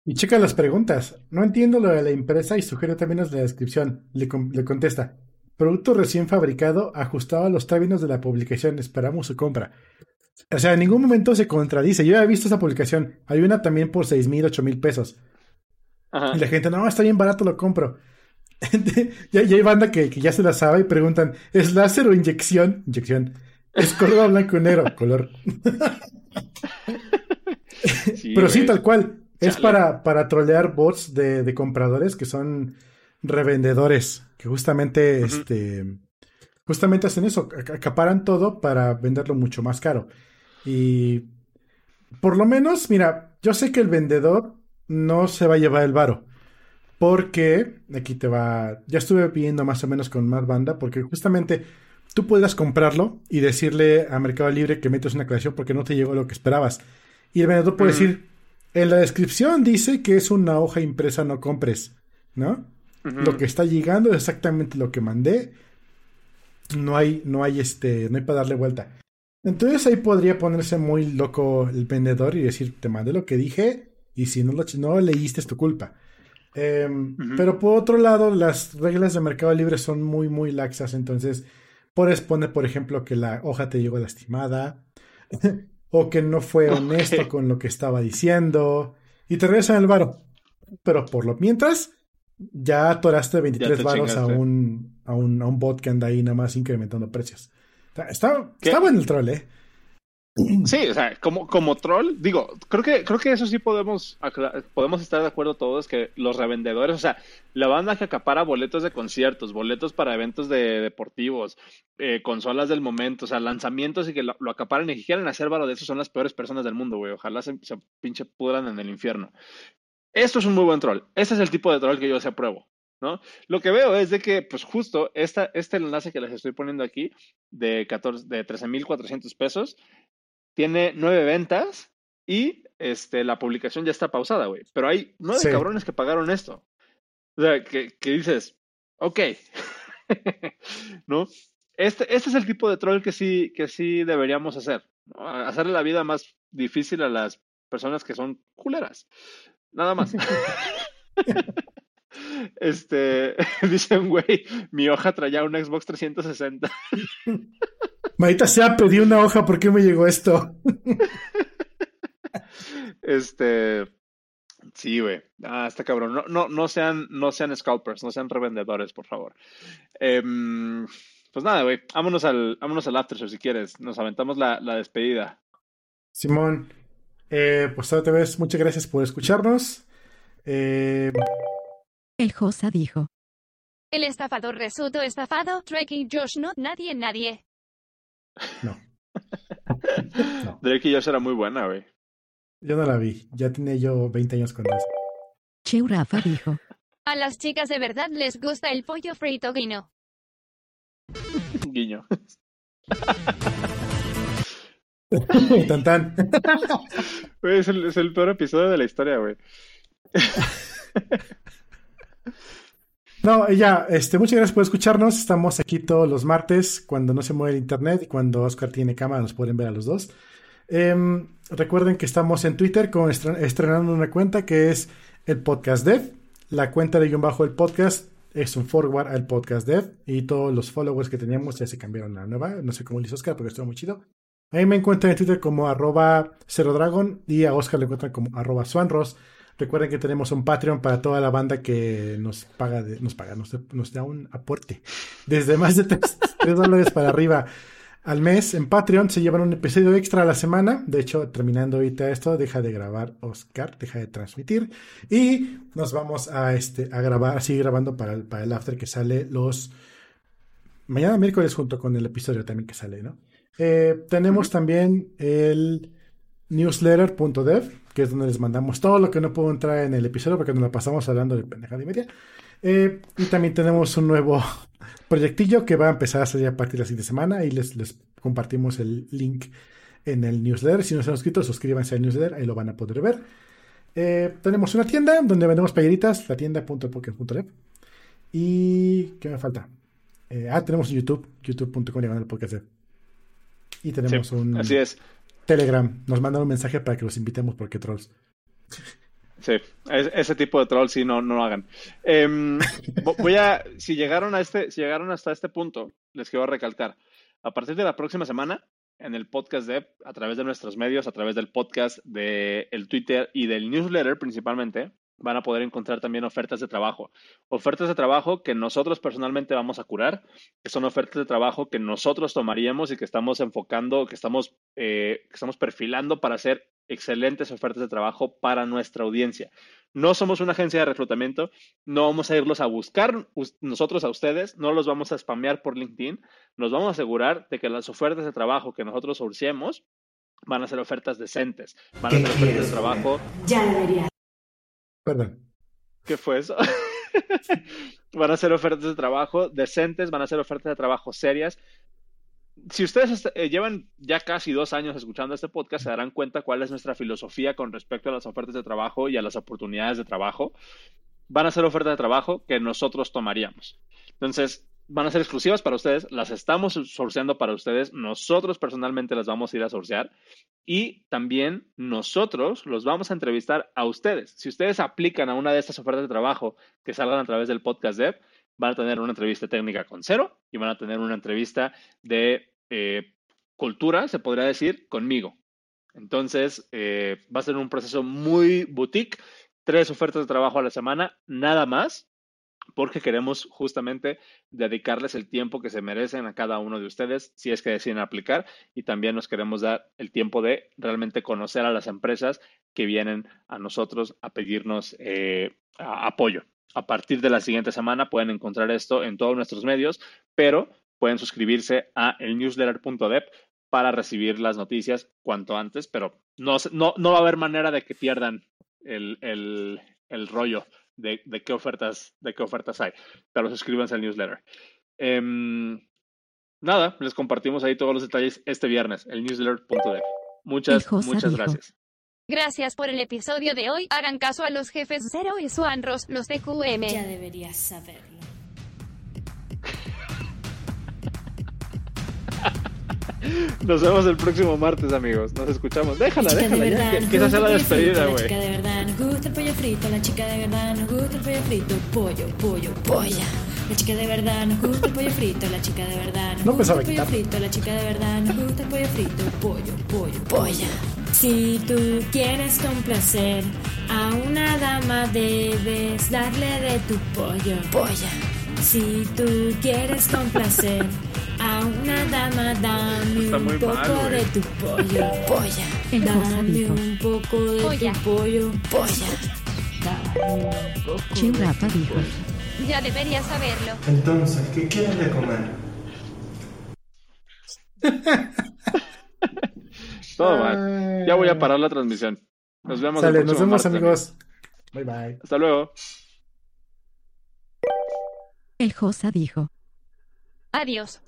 [SPEAKER 1] Y checa las preguntas. No entiendo lo de la impresa y sugiero también la descripción. Le, le, contesta. Producto recién fabricado, ajustado a los términos de la publicación. Esperamos su compra. O sea, en ningún momento se contradice. Yo ya he visto esa publicación. Hay una también por 6 mil, 8 mil pesos. Y la gente, no, está bien barato, lo compro. y, hay banda que, que, ya se la sabe y preguntan, ¿es láser o inyección? Inyección. Es color blanco y negro, color. Pero sí, tal cual. Es para, para trolear bots de, compradores que son revendedores, que justamente, este, justamente hacen eso, acaparan todo para venderlo mucho más caro. Y por lo menos, mira, yo sé que el vendedor no se va a llevar el varo. Porque aquí te va. Ya estuve pidiendo más o menos con más banda. Porque justamente tú puedas comprarlo y decirle a Mercado Libre que metes una aclaración porque no te llegó lo que esperabas. Y el vendedor puede decir, en la descripción dice que es una hoja impresa, no compres, ¿no? Lo que está llegando es exactamente lo que mandé. No hay, no hay este, no hay para darle vuelta. Entonces ahí podría ponerse muy loco el vendedor y decir, te mandé lo que dije y si no lo no leíste es tu culpa. Em, pero por otro lado, las reglas de Mercado Libre son muy, muy laxas, entonces Puedes poner, por ejemplo, que la hoja te llegó lastimada o que no fue honesto con lo que estaba diciendo y te regresan el varo. Pero por lo mientras, ya atoraste 23 varos a un, a, un, a un bot que anda ahí nada más incrementando precios. Está, está bueno el troll, ¿eh?
[SPEAKER 2] Sí, o sea, como, como troll, digo, creo que, creo que eso sí podemos, podemos estar de acuerdo todos, que los revendedores, o sea, la banda que acapara boletos de conciertos, boletos para eventos de deportivos, eh, consolas del momento, o sea, lanzamientos y que lo, acaparan y que quieren hacer varo de eso son las peores personas del mundo, güey. Ojalá se, se, pinche pudran en el infierno. Esto es un muy buen troll. Este es el tipo de troll que yo se apruebo. ¿no? Lo que veo es de que, pues justo esta, este enlace que les estoy poniendo aquí de, 14, de 13.400 pesos tiene nueve ventas y este, la publicación ya está pausada, güey. Pero hay nueve cabrones que pagaron esto. O sea, que, que dices, ok, ¿no? Este, este es el tipo de troll que sí, que sí deberíamos hacer. Hacerle la vida más difícil a las personas que son culeras. Nada más. Este, dice un güey, mi hoja traía un Xbox 360.
[SPEAKER 1] Maita sea, pedí una hoja, ¿por qué me llegó esto?
[SPEAKER 2] este, sí, güey. Ah, está cabrón. No, no, no sean, no sean scalpers, no sean revendedores, por favor. Em, pues nada, güey. Vámonos al, vámonos al after si quieres. Nos aventamos la, la despedida.
[SPEAKER 1] Simón, eh, pues otra vez, muchas gracias por escucharnos. Eh...
[SPEAKER 3] El Josa dijo.
[SPEAKER 4] El estafador resultó estafado. Drake y Josh no, nadie, nadie.
[SPEAKER 1] No.
[SPEAKER 2] Drake y Josh era muy buena, güey.
[SPEAKER 1] Yo no la vi. Ya tenía yo 20 años con eso.
[SPEAKER 3] Cheu Rafa dijo.
[SPEAKER 4] A las chicas de verdad les gusta el pollo frito guiño.
[SPEAKER 2] guiño.
[SPEAKER 1] tan tan.
[SPEAKER 2] es, el, es el peor episodio de la historia, güey.
[SPEAKER 1] No, ya, este, muchas gracias por escucharnos. Estamos aquí todos los martes cuando no se mueve el internet y cuando Oscar tiene cámara nos pueden ver a los dos. Em, recuerden que estamos en Twitter con estrenando una cuenta que es el Podcast Dev. La cuenta de guion bajo el podcast es un forward al podcast dev y todos los followers que teníamos ya se cambiaron a la nueva. No sé cómo lo hizo Oscar, porque estuvo muy chido. Ahí me encuentran en Twitter como arroba Dragon y a Oscar le encuentran como arroba. Recuerden que tenemos un Patreon para toda la banda que nos paga, nos paga, nos, da un aporte. Desde más de 3, dólares para arriba al mes en Patreon se llevan un episodio extra a la semana. De hecho, terminando ahorita esto, deja de grabar Oscar, deja de transmitir. Y nos vamos a, este, a grabar, a seguir grabando para el, para el after que sale los... Mañana miércoles junto con el episodio también que sale, ¿no? Eh, tenemos también el newsletter.dev, que es donde les mandamos todo lo que no puedo entrar en el episodio porque nos la pasamos hablando de pendejada y media. Eh, y también tenemos un nuevo proyectillo que va a empezar a salir a partir de la siguiente semana y les, les compartimos el link en el newsletter. Si no se han suscrito, suscríbanse al newsletter, ahí lo van a poder ver. Eh, tenemos una tienda donde vendemos playeritas, la tienda.poker.dev. ¿Y qué me falta? Eh, ah, tenemos YouTube, youtube.com el podcast Y tenemos un...
[SPEAKER 2] Así es.
[SPEAKER 1] Telegram. Nos mandan un mensaje para que los invitemos porque trolls.
[SPEAKER 2] Sí, ese tipo de trolls sí no, no lo hagan. Em, voy a, si llegaron a este, si llegaron hasta este punto, les quiero recalcar. A partir de la próxima semana, en el podcast de, a través de nuestros medios, a través del podcast, del el Twitter y del newsletter principalmente, van a poder encontrar también ofertas de trabajo. Ofertas de trabajo que nosotros personalmente vamos a curar, que son ofertas de trabajo que nosotros tomaríamos y que estamos enfocando, que estamos, eh, que estamos perfilando para hacer excelentes ofertas de trabajo para nuestra audiencia. No somos una agencia de reclutamiento, no vamos a irlos a buscar nosotros a ustedes, no los vamos a spamear por LinkedIn, nos vamos a asegurar de que las ofertas de trabajo que nosotros sourciemos van a ser ofertas decentes, van a ser ofertas de trabajo.
[SPEAKER 5] Ya debería
[SPEAKER 1] Perdón.
[SPEAKER 2] ¿Qué fue eso? van a ser ofertas de trabajo decentes, van a ser ofertas de trabajo serias. Si ustedes eh, llevan ya casi dos años escuchando este podcast, se darán cuenta cuál es nuestra filosofía con respecto a las ofertas de trabajo y a las oportunidades de trabajo. Van a ser ofertas de trabajo que nosotros tomaríamos. Entonces, van a ser exclusivas para ustedes, las estamos sourceando para ustedes, nosotros personalmente las vamos a ir a sourcear y también nosotros los vamos a entrevistar a ustedes. Si ustedes aplican a una de estas ofertas de trabajo que salgan a través del podcast Dev, van a tener una entrevista técnica con cero y van a tener una entrevista de eh, cultura, se podría decir, conmigo. Entonces, eh, va a ser un proceso muy boutique, tres ofertas de trabajo a la semana, nada más porque queremos justamente dedicarles el tiempo que se merecen a cada uno de ustedes si es que deciden aplicar y también nos queremos dar el tiempo de realmente conocer a las empresas que vienen a nosotros a pedirnos eh, apoyo. A partir de la siguiente semana pueden encontrar esto en todos nuestros medios, pero pueden suscribirse a el para recibir las noticias cuanto antes, pero no, no, va a haber manera de que pierdan el, el rollo de, qué ofertas, de qué ofertas hay. Pero suscríbanse al newsletter. Em, nada, les compartimos ahí todos los detalles este viernes, el newsletter.dev. Muchas, muchas gracias.
[SPEAKER 4] Gracias por el episodio de hoy. Hagan caso a los jefes Zero y Suanros, los de QM.
[SPEAKER 5] Ya deberías saberlo.
[SPEAKER 2] Nos vemos el próximo martes, amigos. Nos escuchamos. Déjala, déjala. De verdad, que, esa sea la despedida, güey.
[SPEAKER 5] La chica de verdad nos gusta el pollo frito. La chica de verdad nos gusta el pollo frito. Pollo, pollo, polla. La chica de verdad nos gusta el pollo frito. La chica de verdad nos gusta el pollo frito. La chica de verdad nos gusta el pollo frito. Pollo, pollo, polla. Si tú quieres complacer a una dama, debes darle de tu pollo. Polla. Si tú quieres complacer a una dama, dame un poco de tu pollo, polla. Dame un poco de tu pollo, polla. Dame un poco
[SPEAKER 3] dijo.
[SPEAKER 4] Ya deberías saberlo.
[SPEAKER 6] Entonces, ¿qué quieres de comer?
[SPEAKER 2] Todo mal. Ya voy a parar la transmisión. Nos vemos.
[SPEAKER 1] Sale, nos vemos amigos. Bye bye.
[SPEAKER 2] Hasta luego.
[SPEAKER 3] El Josa dijo.
[SPEAKER 4] Adiós.